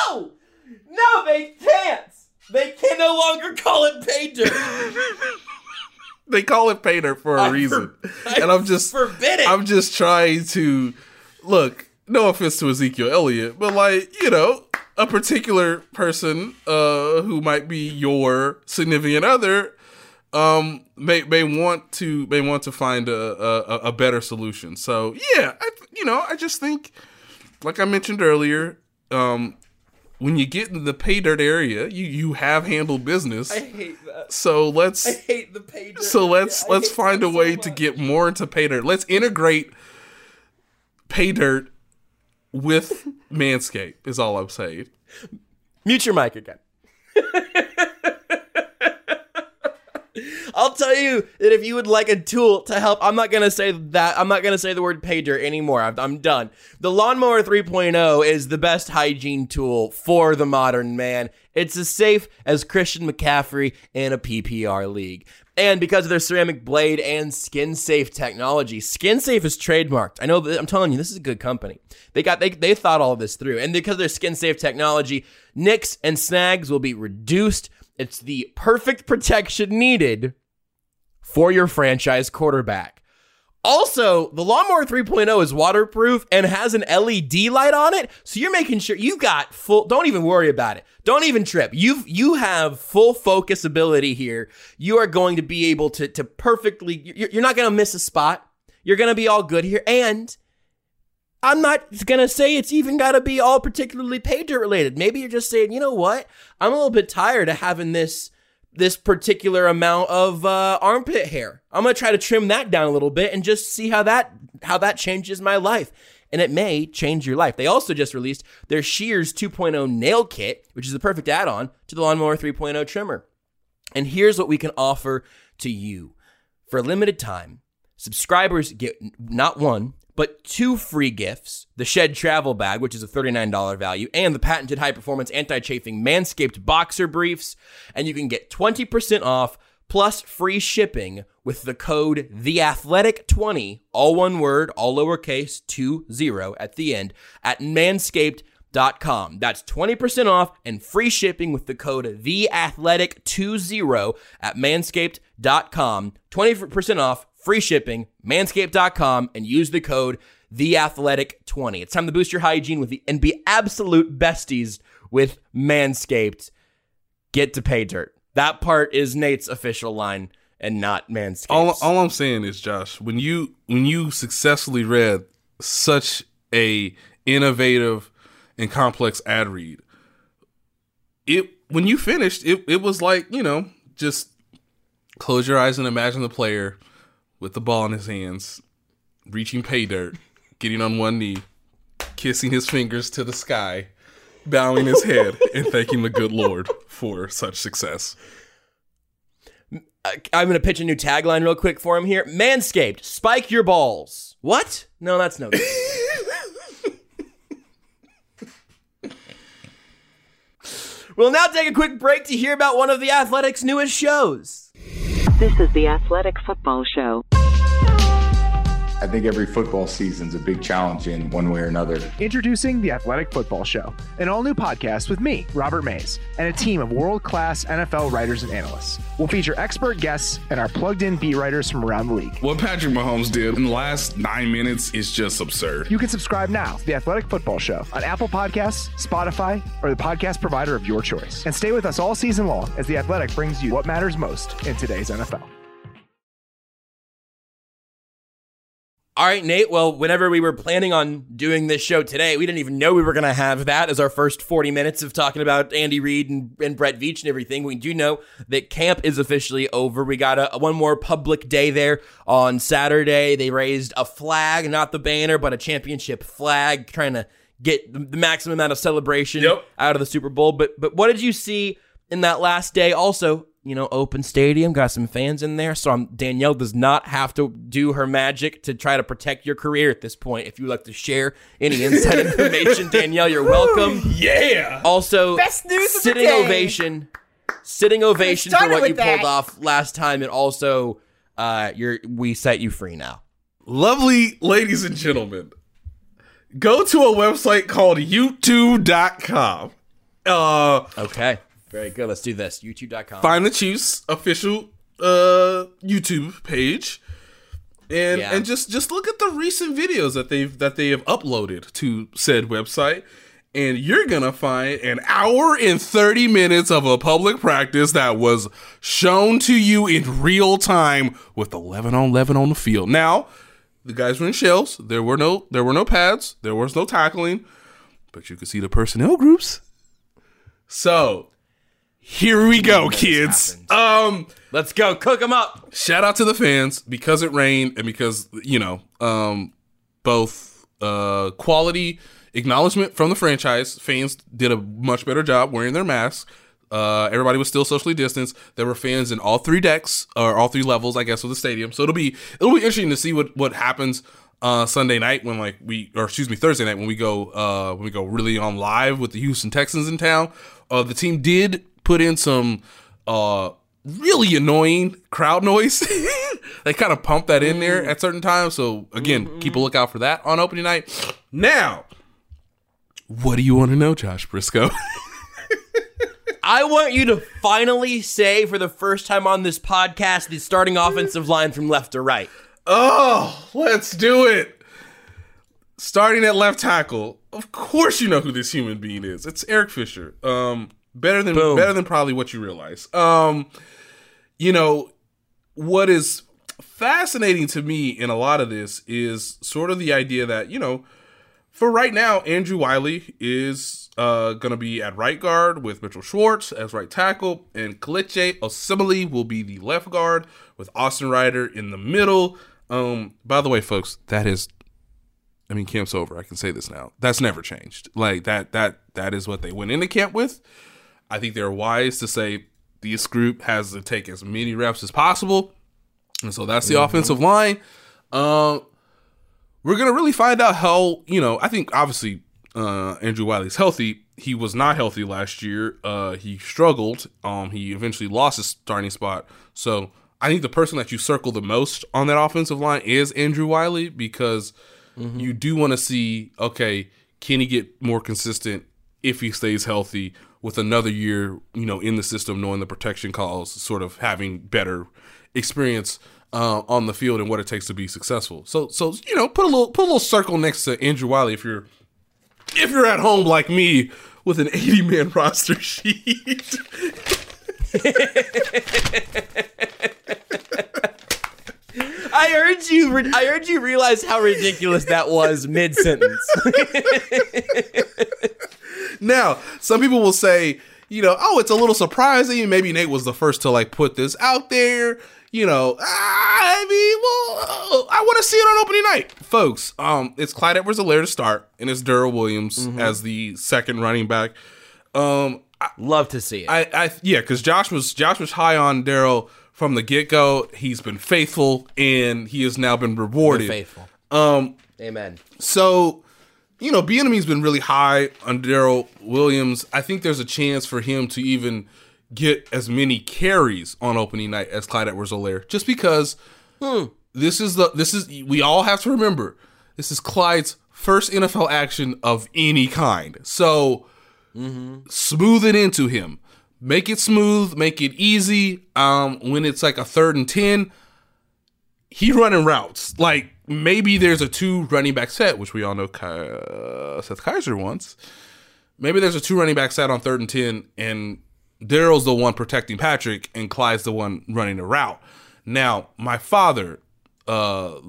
no, no, they can't. They can no longer call it pay dirt. they call it pay dirt for a I reason, for- and I'm just. I'm just trying to look. No offense to Ezekiel Elliott, but like you know, a particular person uh, who might be your significant other um may may want to may want to find a a, a better solution. So yeah, I, you know, I just think, like I mentioned earlier, um, when you get in the pay dirt area, you you have handled business. I hate that. So let's I hate the page. so let's let's find a way to get more into pay dirt. Let's integrate pay dirt with Manscaped. Is all I'm saying. Mute your mic again. I'll tell you that if you would like a tool to help, I'm not gonna say that. I'm not gonna say the word pager anymore. I'm, done. The Lawnmower 3.0 is the best hygiene tool for the modern man. It's as safe as Christian McCaffrey in a PPR league. And because of their ceramic blade and skin safe technology, skin safe is trademarked. I know I'm telling you, this is a good company. They got they they thought all this through. And because of their skin safe technology, nicks and snags will be reduced. It's the perfect protection needed for your franchise quarterback. Also, the Lawnmower 3.0 is waterproof and has an LED light on it, so you're making sure you got full. Don't even worry about it. Don't even trip. You you have full focus ability here. You are going to be able to to perfectly. You're, you're not going to miss a spot. You're going to be all good here, and I'm not gonna say it's even gotta be all particularly pager related. Maybe you're just saying, you know what? I'm a little bit tired of having this this particular amount of uh, armpit hair. I'm gonna try to trim that down a little bit and just see how that how that changes my life. And it may change your life. They also just released their Shears 2.0 nail kit, which is the perfect add-on to the Lawnmower 3.0 trimmer. And here's what we can offer to you. For a limited time, subscribers get not one, but two free gifts the Shed Travel Bag, which is a $39 value, and the patented high performance anti chafing Manscaped Boxer Briefs. And you can get 20% off plus free shipping with the code THEATHLETIC20, all one word, all lowercase, 20 at the end, at manscaped.com. That's 20% off and free shipping with the code THEATHLETIC20 at manscaped.com. 20% off free shipping, manscaped.com, and use the code TheAthletic20. It's time to boost your hygiene with the and be absolute besties with Manscaped. Get to pay dirt. That part is Nate's official line and not Manscaped. All, all I'm saying is, Josh, when you when you successfully read such a innovative and complex ad read, it when you finished, it it was like you know just close your eyes and imagine the player with the ball in his hands, reaching pay dirt, getting on one knee, kissing his fingers to the sky, bowing his head, and thanking the good Lord for such success. I- I'm going to pitch a new tagline real quick for him here. Manscaped, spike your balls. What? No, that's no good. we'll now take a quick break to hear about one of the Athletics' newest shows. This is the Athletic Football Show. I think every football season's a big challenge in one way or another. Introducing the Athletic Football Show, an all new podcast with me, Robert Mays, and a team of world class NFL writers and analysts. We'll feature expert guests and our plugged in beat writers from around the league. What Patrick Mahomes did in the last nine minutes is just absurd. You can subscribe now to the Athletic Football Show on Apple Podcasts, Spotify, or the podcast provider of your choice. And stay with us all season long as the Athletic brings you what matters most in today's NFL. All right, Nate. Well, whenever we were planning on doing this show today, we didn't even know we were going to have that as our first 40 minutes of talking about Andy Reid and, and Brett Veach and everything. We do know that camp is officially over. We got a, one more public day there on Saturday. They raised a flag, not the banner, but a championship flag, trying to get the the maximum amount of celebration Yep. out of the Super Bowl. But but what did you see in that last day? Also, you know, open stadium, got some fans in there. So um, Danielle does not have to do her magic to try to protect your career at this point. If you would like to share any inside information, Danielle, you're welcome. Yeah. Also, Best news of the sitting day. ovation, sitting ovation for what with you pulled off last time, and also, uh, you're we set you free now. Lovely ladies and gentlemen, go to a website called youtube.com. Uh, Okay, very good. Let's do this. YouTube.com. find the Chiefs official uh YouTube page. And Yeah. and just just look at the recent videos that they've that they have uploaded to said website and you're gonna find an hour and 30 minutes of a public practice that was shown to you in real time with 11 on 11 on the field. Now, the guys were in shells. There were no there were no pads. There was no tackling, but you could see the personnel groups. So, here we go, kids. Um Let's go. Cook them up. shout out to the fans because it rained and because you know um both uh quality acknowledgement from the franchise fans did a much better job wearing their masks uh everybody was still socially distanced there were fans in all three decks or all three levels i guess of the stadium so it'll be it'll be interesting to see what what happens uh sunday night when like we or excuse me thursday night when we go uh when we go really on live with the houston texans in town uh the team did put in some uh really annoying crowd noise. they kind of pump that in there at certain times. So again, keep a lookout for that on opening night. Now, what do you want to know, Josh Brisco? I want you to finally say for the first time on this podcast the starting offensive line from left to right. oh, let's do it. Starting at left tackle, of course you know who this human being is. It's Eric Fisher. Um, better than Boom. better than probably what you realize. Um, you know what is fascinating to me in a lot of this is sort of the idea that you know for right now andrew wylie is uh, going to be at right guard with mitchell schwartz as right tackle and Kelechi osemele will be the left guard with austin reiter in the middle. Um, by the way folks that is i mean camp's over. I can say this now. That's never changed. Like that that that is what they went into camp with I think they're wise to say this group has to take as many reps as possible. And so that's the offensive line. Um, we're going to really find out how, you know, I think obviously uh, Andrew Wylie's healthy. He was not healthy last year. Uh, he struggled. Um, he eventually lost his starting spot. So I think the person that you circle the most on that offensive line is Andrew Wiley because you do want to see, okay, can he get more consistent if he stays healthy with another year, you know, in the system, knowing the protection calls, sort of having better experience uh, on the field and what it takes to be successful. So, so you know, put a little put a little circle next to Andrew Wylie if you're if you're at home like me with an 80 man roster sheet. I heard you. Re- I heard you realize how ridiculous that was mid sentence. Now, some people will say, you know, oh, it's a little surprising. Maybe Nate was the first to like put this out there. You know, I mean, well, I want to see it on opening night, folks. Um, it's Clyde Edwards-Helaire to start, and it's Darrel Williams as the second running back. Um, I, Love to see it. I, I yeah, because Josh was Josh was high on Darrel from the get go. He's been faithful, and he has now been rewarded. faithful. Um, Amen. so, you know, Bieniemy's been really high on Darrel Williams. I think there's a chance for him to even get as many carries on opening night as Clyde Edwards-Helaire, just because this is the this is we all have to remember this is Clyde's first NFL action of any kind. So smooth it into him. Make it smooth, make it easy. Um, when it's like a third and ten, he running routes. Like maybe there's a two running back set, which we all know Ky- uh, Seth Keysor wants. Maybe there's a two running back set on third and ten, and Darrel's the one protecting Patrick, and Clyde's the one running the route. Now, my father, uh,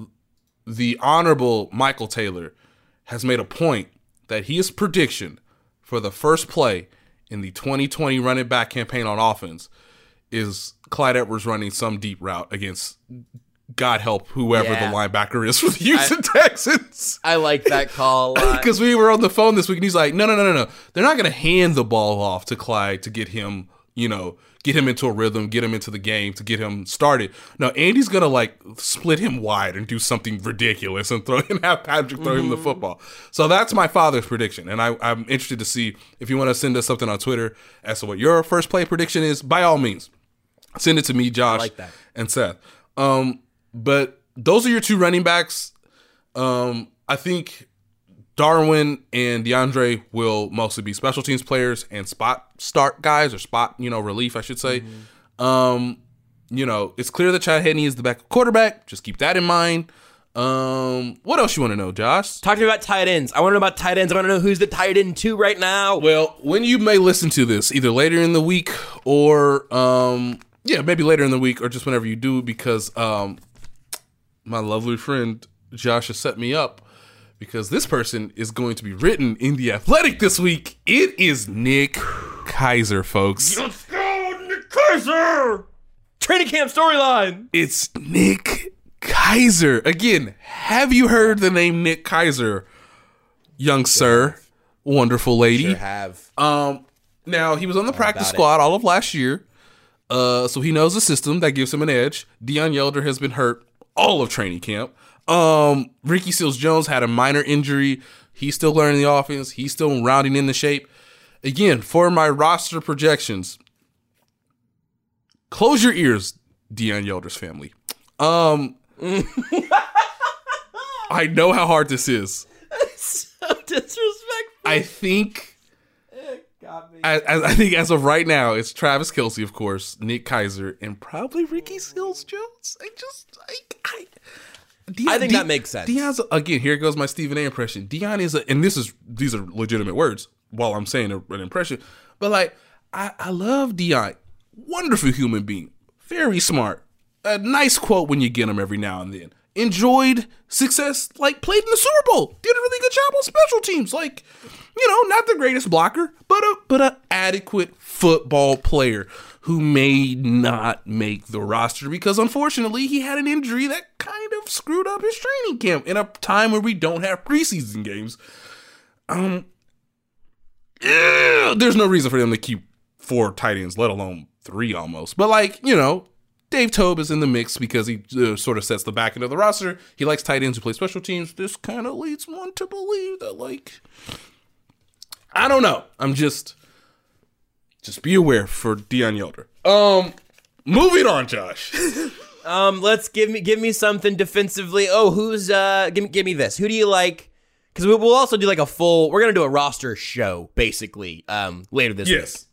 the honorable Michael Taylor, has made a point that his prediction for the first play in the 2020 running back campaign on offense is Clyde Edwards running some deep route against God help whoever Yeah. the linebacker is for the Houston Texans. I like that call. Because we were on the phone this week and he's like, no, no, no, no, no. They're not going to hand the ball off to Clyde to get him, you know, get him into a rhythm, get him into the game, to get him started. Now Andy's to like split him wide and do something ridiculous and throw and have Patrick throw him the football. So that's my father's prediction. And I, I'm interested to see if you want to send us something on Twitter as to what your first play prediction is, by all means. Send it to me, Josh, like that. and Seth. Um, but those are your two running backs. Um, I think Darwin and DeAndre will mostly be special teams players and spot start guys or spot, you know, relief, I should say. Um, you know, it's clear that Chad Henne is the back quarterback. Just keep that in mind. Um, what else you want to know, Josh? Talk to me about tight ends. I want to know about tight ends. I want to know who's the tight end two right now. Well, when you may listen to this, either later in the week or um, yeah, maybe later in the week or just whenever you do, because um, my lovely friend Josh has set me up because this person is going to be written in the Athletic this week. It is Nick Keizer, folks. Let's go, Nick Keizer. Training camp storyline. It's Nick Keizer. Again, have you heard the name Nick Keizer, young sir? Wonderful lady. Sure have. Um, now he was on the practice about it. squad all of last year, uh, so he knows the system that gives him an edge. Deon Yelder has been hurt all of training camp. Um, Ricky Seals Jones had a minor injury. He's still learning the offense. He's still rounding in the shape. Again, for my roster projections, close your ears, Deon Yelder's family. Um, I know how hard this is. So disrespectful. I think. I, I I think as of right now, it's Travis Kelce, of course, Nick Keizer, and probably Ricky Seals Jones. I just, I, I, Deon- I think De- that makes sense. Deon's again. Here goes my Stephen A. impression. Deon is a, and this is these are legitimate words. While I'm saying an impression, but like I, I love Deon. Wonderful human being, very smart. A nice quote when you get him every now and then. Enjoyed success, like played in the Super Bowl. Did a really good job on special teams. Like, you know, not the greatest blocker, but a but a adequate football player who may not make the roster because unfortunately he had an injury that kind of screwed up his training camp in a time where we don't have preseason games. Um, yeah, there's no reason for them to keep four tight ends, let alone three almost. But like you know, Dave Toub is in the mix because he uh, sort of sets the back end of the roster. He likes tight ends who play special teams. This kind of leads one to believe that like I don't know. I'm just just be aware for Deon Yelder. Um, moving on, Josh. Um, let's give me give me something defensively. Oh, who's uh? Give me give me this. Who do you like? Because we, we'll also do like a full. We're gonna do a roster show basically. Um, later this week. yes.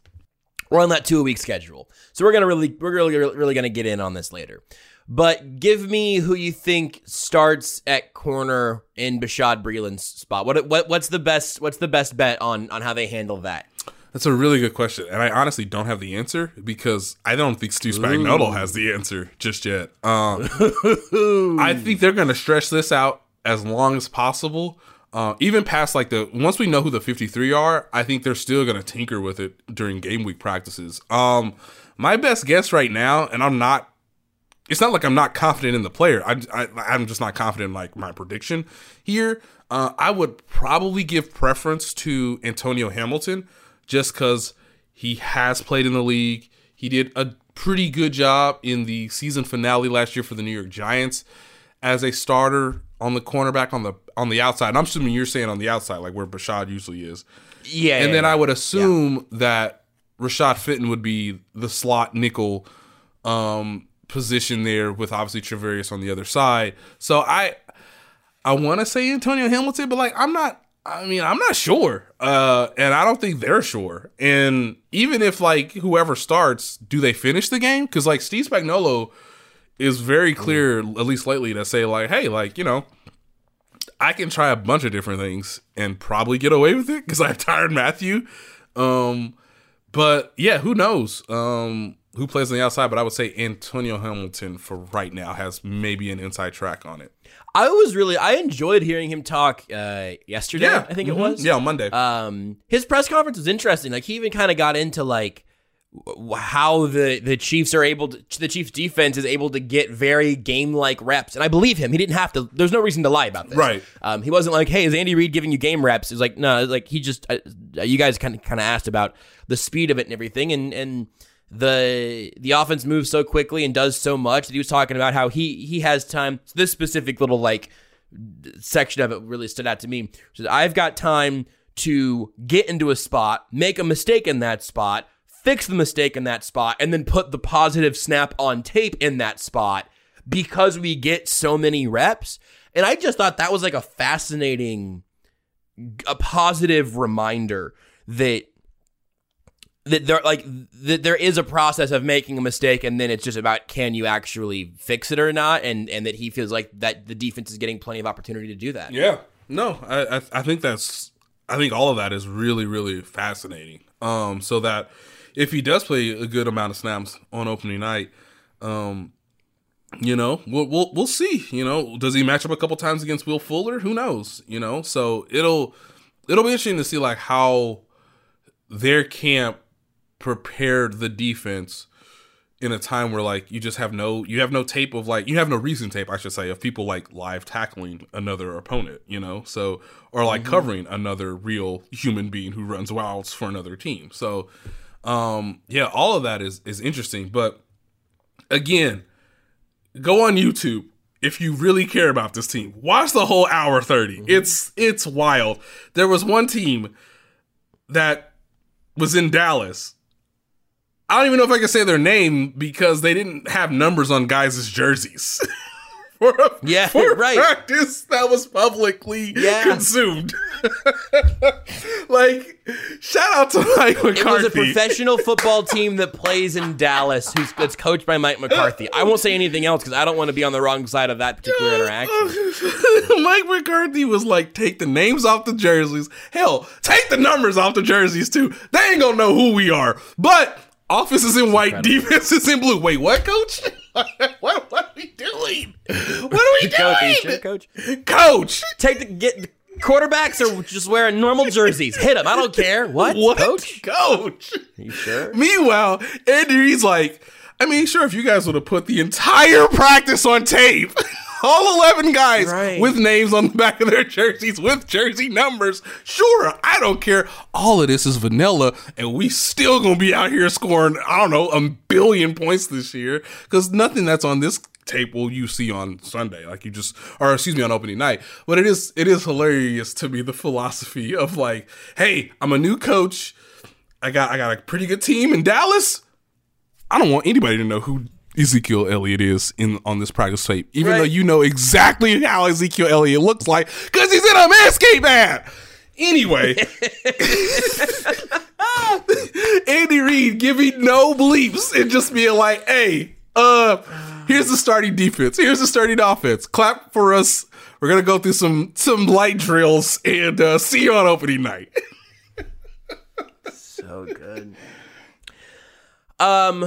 We're on that two a week schedule, so we're gonna really we're really really gonna get in on this later. But give me who you think starts at corner in Bashaud Breeland's spot. What what what's the best what's the best bet on on how they handle that? That's a really good question, and I honestly don't have the answer because I don't think Stu Spagnuolo has the answer just yet. Um, I think they're going to stretch this out as long as possible, uh, even past like the once we know who the fifty three are. I think they're still going to tinker with it during game week practices. Um, my best guess right now, and I'm not. It's not like I'm not confident in the player. I, I I'm just not confident in like my prediction here. Uh, I would probably give preference to Antonio Hamilton just because he has played in the league. He did a pretty good job in the season finale last year for the New York Giants as a starter on the cornerback on the on the outside. And I'm assuming you're saying on the outside, like where Bashaud usually is. Yeah, And yeah, then yeah. I would assume that Rashad Fenton would be the slot nickel um, position there, with obviously Charvarius on the other side. So I I want to say Antonio Hamilton, but like I'm not. I mean, I'm not sure, uh, and I don't think they're sure. And even if like whoever starts, do they finish the game? Because like Steve Spagnuolo is very clear, at least lately, to say like, hey, like you know, I can try a bunch of different things and probably get away with it because I have Tyrann Mathieu. Um, but yeah, who knows? Um, who plays on the outside? But I would say Antonio Hamilton for right now has maybe an inside track on it. I was really I enjoyed hearing him talk uh, yesterday. I think it Mhm. was. Yeah, on Monday. Um, his press conference was interesting. Like he even kind of got into like w- how the the Chiefs are able to the Chiefs defense is able to get very game like reps, and I believe him. He didn't have to. There's no reason to lie about this. Right. Um, he wasn't like, hey, is Andy Reid giving you game reps? It's like no, it's like he just uh, you guys kind of kind of asked about the speed of it and everything, and and the the offense moves so quickly and does so much that he was talking about how he he has time. This specific little like section of it really stood out to me. So I've got time to get into a spot, make a mistake in that spot, fix the mistake in that spot, and then put the positive snap on tape in that spot because we get so many reps. And I just thought that was like a fascinating, a positive reminder that that there like that there is a process of making a mistake and then it's just about can you actually fix it or not and and that he feels like that the defense is getting plenty of opportunity to do that. Yeah. No, I, I think that's I think all of that is really really fascinating. Um, so that if he does play a good amount of snaps on opening night, um, you know, we'll we'll we'll see. You know, does he match up a couple times against Will Fuller? Who knows? You know, so it'll it'll be interesting to see like how their camp prepared the defense in a time where like you just have no you have no tape of like you have no recent tape I should say of people like live tackling another opponent, you know? So or like covering another real human being who runs wilds for another team. So um yeah, all of that is is interesting, but again, go on YouTube if you really care about this team. Watch the whole hour 30. It's it's wild. There was one team that was in Dallas. I don't even know if I can say their name because they didn't have numbers on guys' jerseys. for a, Yeah, for right. practice that was publicly Yeah. consumed. like, shout out to Mike McCarthy. It was a professional football team that plays in Dallas, who's that's coached by Mike McCarthy. I won't say anything else because I don't want to be on the wrong side of that particular interaction. Mike McCarthy was like, take the names off the jerseys. Hell, take the numbers off the jerseys too. They ain't gonna know who we are. But offense is in white, defense is in blue. Wait, what, coach? what, what are we doing? What are we doing? sure, coach? Coach, Take the get the quarterbacks are just wearing normal jerseys. Hit them. I don't care. What? what? Coach? Coach. you sure? Meanwhile, Andy Reid's like, I mean, sure, if you guys would have put the entire practice on tape, all 11 guys Right. with names on the back of their jerseys with jersey numbers, sure, I don't care. All of this is vanilla, and we still gonna be out here scoring, I don't know, a billion points this year, because nothing that's on this tape will you see on Sunday, like you just, or excuse me, on opening night. But it is, it is hilarious to me the philosophy of like, hey, I'm a new coach. I got I got a pretty good team in Dallas. I don't want anybody to know who Ezekiel Elliott is in on this practice tape, even Right. though you know exactly how Ezekiel Elliott looks like because he's in a manscape ad. Anyway, Andy Reid giving no bleeps and just being like, "Hey, uh, here's the starting defense. Here's the starting offense. Clap for us. We're gonna go through some some light drills and uh, see you on opening night." So good. Um,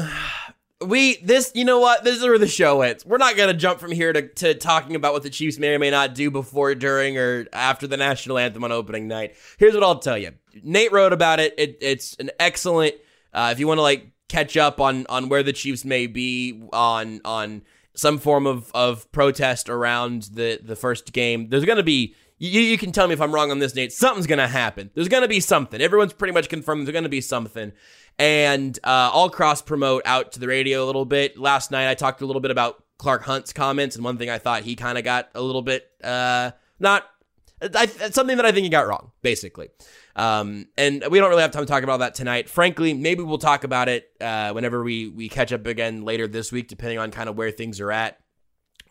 we this you know what this is where the show ends. We're not gonna jump from here to, to talking about what the Chiefs may or may not do before, during, or after the national anthem on opening night. Here's what I'll tell you. Nate wrote about it. it it's an excellent. Uh, if you want to like catch up on on where the Chiefs may be on on some form of of protest around the the first game, there's gonna be. You, you can tell me if I'm wrong on this, Nate. Something's gonna happen. There's gonna be something. Everyone's pretty much confirmed there's gonna be something and uh, I'll cross promote out to the radio a little bit. Last night I talked a little bit about Clark Hunt's comments, and one thing I thought he kind of got a little bit uh, not I, something that I think he got wrong, basically. Um, and we don't really have time to talk about that tonight. Frankly, maybe we'll talk about it uh, whenever we we catch up again later this week, depending on kind of where things are at.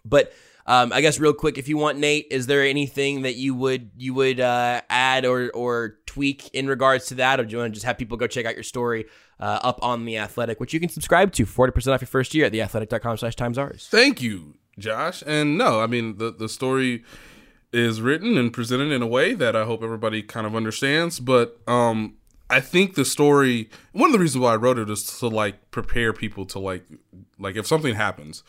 But um, I guess real quick, if you want Nate, is there anything that you would you would uh, add or or tweak in regards to that, or do you want to just have people go check out your story uh, up on the Athletic, which you can subscribe to, forty percent off your first year at theathletic.com/slash times ours. Thank you, Josh. And no, I mean the the story is written and presented in a way that I hope everybody kind of understands. But um, I think the story. One of the reasons why I wrote it is to like prepare people to like like if something happens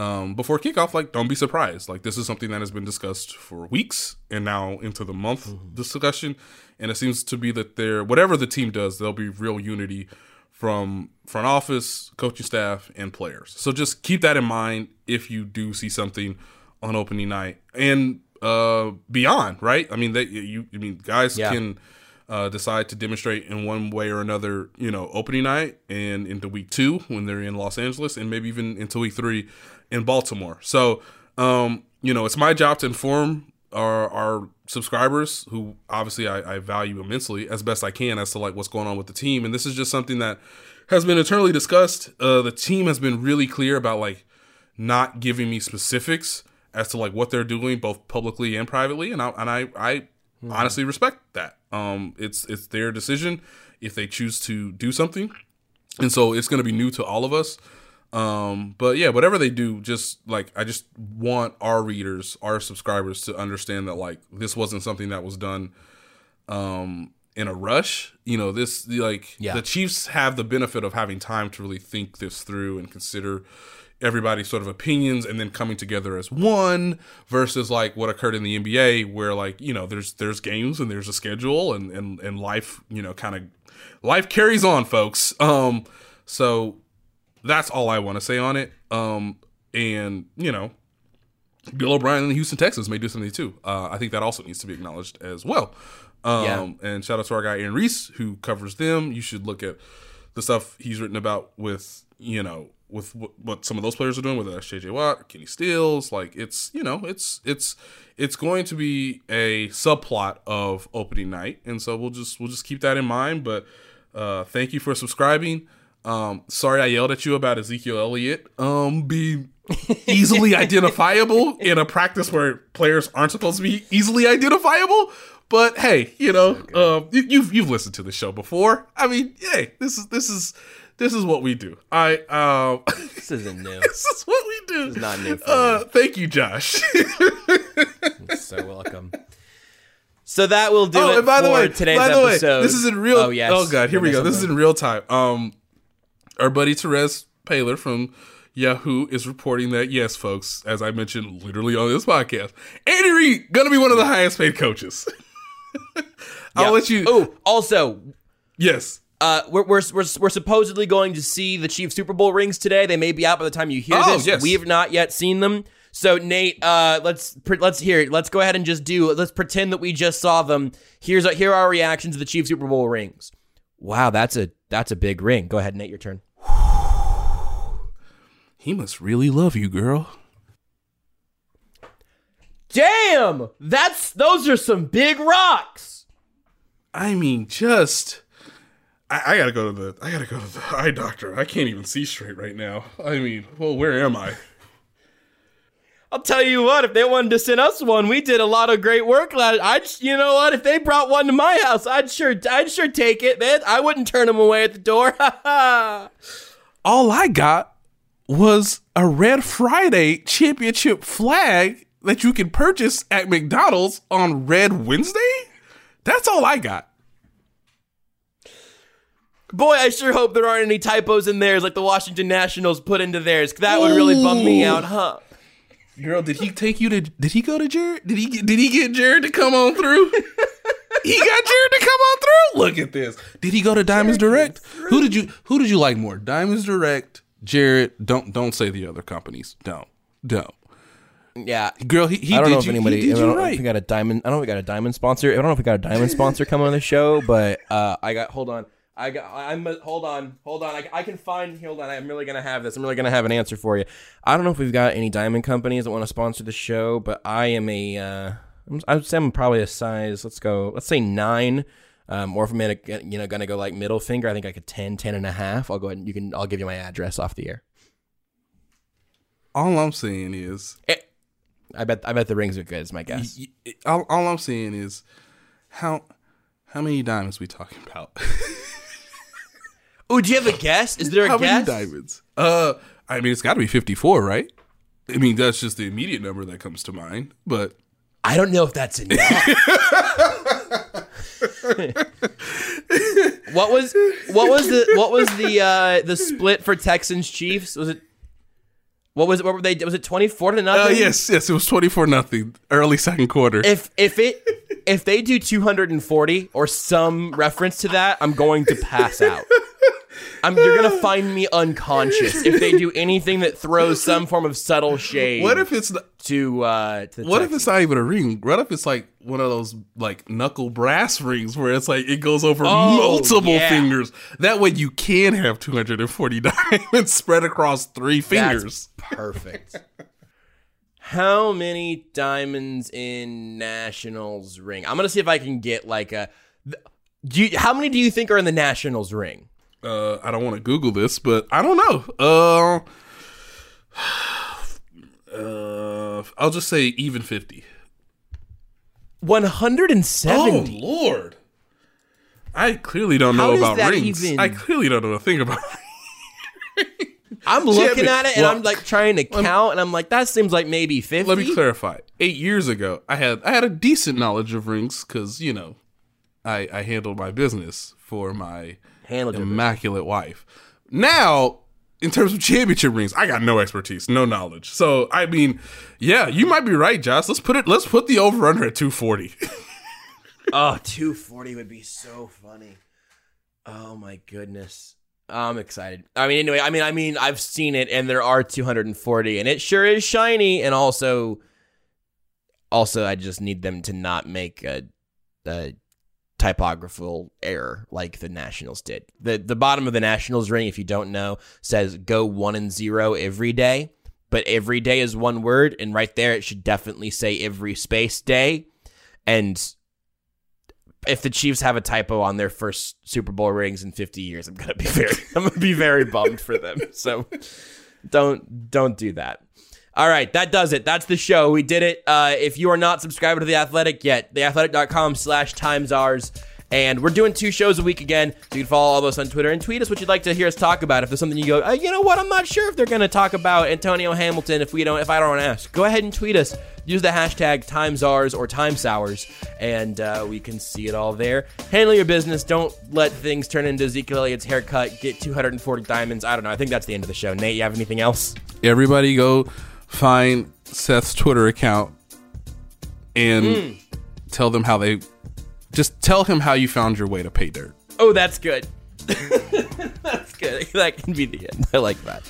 um, before kickoff, like don't be surprised. Like this is something that has been discussed for weeks and now into the month discussion, and it seems to be that there, whatever the team does, there'll be real unity from front office, coaching staff, and players. So just keep that in mind if you do see something on opening night and uh, beyond. Right? I mean, they you. I mean, guys Yeah. can uh, decide to demonstrate in one way or another, you know, opening night and into week two when they're in Los Angeles, and maybe even into week three in Baltimore. So, um, you know, it's my job to inform our, our subscribers, who obviously I, I value immensely, as best I can as to like what's going on with the team. And this is just something that has been internally discussed. Uh, the team has been really clear about like not giving me specifics as to like what they're doing, both publicly and privately. And I and I I honestly respect that. Um, it's it's their decision if they choose to do something, and so it's going to be new to all of us. Um, but yeah, whatever they do, just like I just want our readers, our subscribers to understand that like this wasn't something that was done um in a rush. You know, this like Yeah. the Chiefs have the benefit of having time to really think this through and consider everybody's sort of opinions and then coming together as one versus like what occurred in the NBA where like, you know, there's there's games and there's a schedule and and and life, you know, kind of life carries on, folks. Um so that's all I want to say on it. Um and, you know, Bill O'Brien and the Houston Texans may do something too. Uh, I think that also needs to be acknowledged as well. Um, And shout out to our guy Aaron Reiss who covers them. You should look at the stuff he's written about with you know with what, what some of those players are doing, whether that's JJ Watt, Kenny Stills, Like it's you know it's it's it's going to be a subplot of opening night, and so we'll just we'll just keep that in mind. But uh, thank you for subscribing. Um, sorry I yelled at you about Ezekiel Elliott um, being easily identifiable in a practice where players aren't supposed to be easily identifiable. But hey, you know, um, you, you've you've listened to the show before. I mean, hey, this is this is this is what we do. I um, This isn't new. this is what we do. It's not new for Uh, thank you, Josh. so welcome. So that will do oh, it and by the way, today's by the episode. way, this is in real. Oh yes. Oh god, here we go. This is in real time. Um, our buddy Terez Paylor from Yahoo is reporting that yes, folks, as I mentioned literally on this podcast, Andy Reid gonna be one of the highest paid coaches. I'll Yeah. let you. Oh, also, yes. Uh, we're, we're we're we're supposedly going to see the Chiefs Super Bowl rings today. They may be out by the time you hear Oh, this. yes. We have not yet seen them. So Nate, uh, let's let's hear. it. Let's go ahead and just do. Let's pretend that we just saw them. Here's here are our reactions to the Chiefs Super Bowl rings. Wow, that's a that's a big ring. Go ahead, Nate. Your turn. He must really love you, girl. Damn, that's those are some big rocks. I mean, just. I, I gotta go to the. I gotta go to the eye doctor. I can't even see straight right now. I mean, well, where am I? I'll tell you what, if they wanted to send us one, we did a lot of great work. last- I'd, you know what, if they brought one to my house, I'd sure, I'd sure take it, man. I wouldn't turn them away at the door. all I got was a Red Friday championship flag that you can purchase at McDonald's on Red Wednesday. That's all I got. Boy, I sure hope there aren't any typos in theirs like the Washington Nationals put into theirs. That would really bum me out, huh? Girl, did he take you to? Did he go to Jared? Did he? get- Did he get Jared to come on through? he got Jared to come on through. Look at this. Did he go to Diamonds Direct? Who did you? Who did you like more? Diamonds Direct, Jared. Don't don't say the other companies. Don't don't. Yeah. Girl, he, he I don't did know if you, anybody. He did I you don't know if right. we got a diamond. I don't know if we got a diamond sponsor. I don't know if we got a diamond sponsor coming on the show, but uh, I got. Hold on. I got. I'm. Hold on. Hold on. I, I can find. Hold on. I'm really gonna have this. I'm really gonna have an answer for you. I don't know if we've got any diamond companies that want to sponsor the show, but I am a. Uh, I'm, would say I'm probably a size. Let's go. Let's say nine. Um, or if I'm gonna, you know, gonna go like middle finger, I think like a 10, 10 and a half. I'll go ahead and you can. I'll give you my address off the air. All I'm saying is, I bet. I bet the rings are good. Is my guess. y- y- all, all I'm saying is, how how many diamonds we talking about? Oh, do you have a guess? Is there a how guess? many diamonds? Uh, I mean, it's got to be 54, right? I mean, that's just the immediate number that comes to mind. But I don't know if that's enough. what was what was the what was the uh the split for Texans Chiefs? Was it what was it? What were they? Was it twenty four to uh, nothing? yes, yes, it was 24 nothing early second quarter. If if it if they do two hundred and forty or some reference to that, I'm going to pass out. I'm, you're gonna find me unconscious if they do anything that throws some form of subtle shade. what if it's not, to uh to what if it's not even a ring? What if it's like one of those like knuckle brass rings where it's like it goes over Oh, multiple yeah. fingers? That way you can have 240 diamonds spread across three fingers. That's perfect. How many diamonds in Nationals ring? I'm gonna see if I can get like a. Do you, how many do you think are in the Nationals ring? Uh I don't want to Google this, but I don't know. Uh uh I'll just say even 50. 170. Oh Lord! I clearly don't How know about rings. even- I clearly don't know a thing about. I'm looking at it and well, I'm like trying to count, and I'm like, that seems like maybe 50. Let me clarify. Eight years ago, I had I had a decent knowledge of rings because you know, I I handled my business for my Handled immaculate wife. Now, in terms of championship rings, I got no expertise, no knowledge. So I mean, yeah, you might be right, Josh. Let's put it. Let's put the over under at two forty. Oh, 240 would be so funny. Oh my goodness. I'm excited. I mean, anyway, I mean, I mean, I've seen it, and there are 240, and it sure is shiny. And also, also, I just need them to not make a, a typographical error like the Nationals did. the The bottom of the Nationals ring, if you don't know, says "go one and zero every day," but every day is one word, and right there it should definitely say every space day. And if the Chiefs have a typo on their first Super Bowl rings in 50 years, I'm gonna be very, I'm gonna be very bummed for them. So don't don't do that. All right, that does it. That's the show. We did it. Uh, if you are not subscribed to The Athletic yet, theathletic.com slash times ours. And we're doing two shows a week again. So you can follow all of us on Twitter and tweet us what you'd like to hear us talk about. If there's something you go, uh, you know what, I'm not sure if they're going to talk about Antonio Hamilton if we don't, if I don't ask. Go ahead and tweet us. Use the hashtag times ours or time sours, and uh, we can see it all there. Handle your business. Don't let things turn into Ezekiel Elliott's haircut. Get 240 diamonds. I don't know. I think that's the end of the show. Nate, you have anything else? Everybody, go find Seth's Twitter account and Hmm. tell them how they. Just tell him how you found your way to pay dirt. Oh, that's good. that's good. That can be the end. I like that.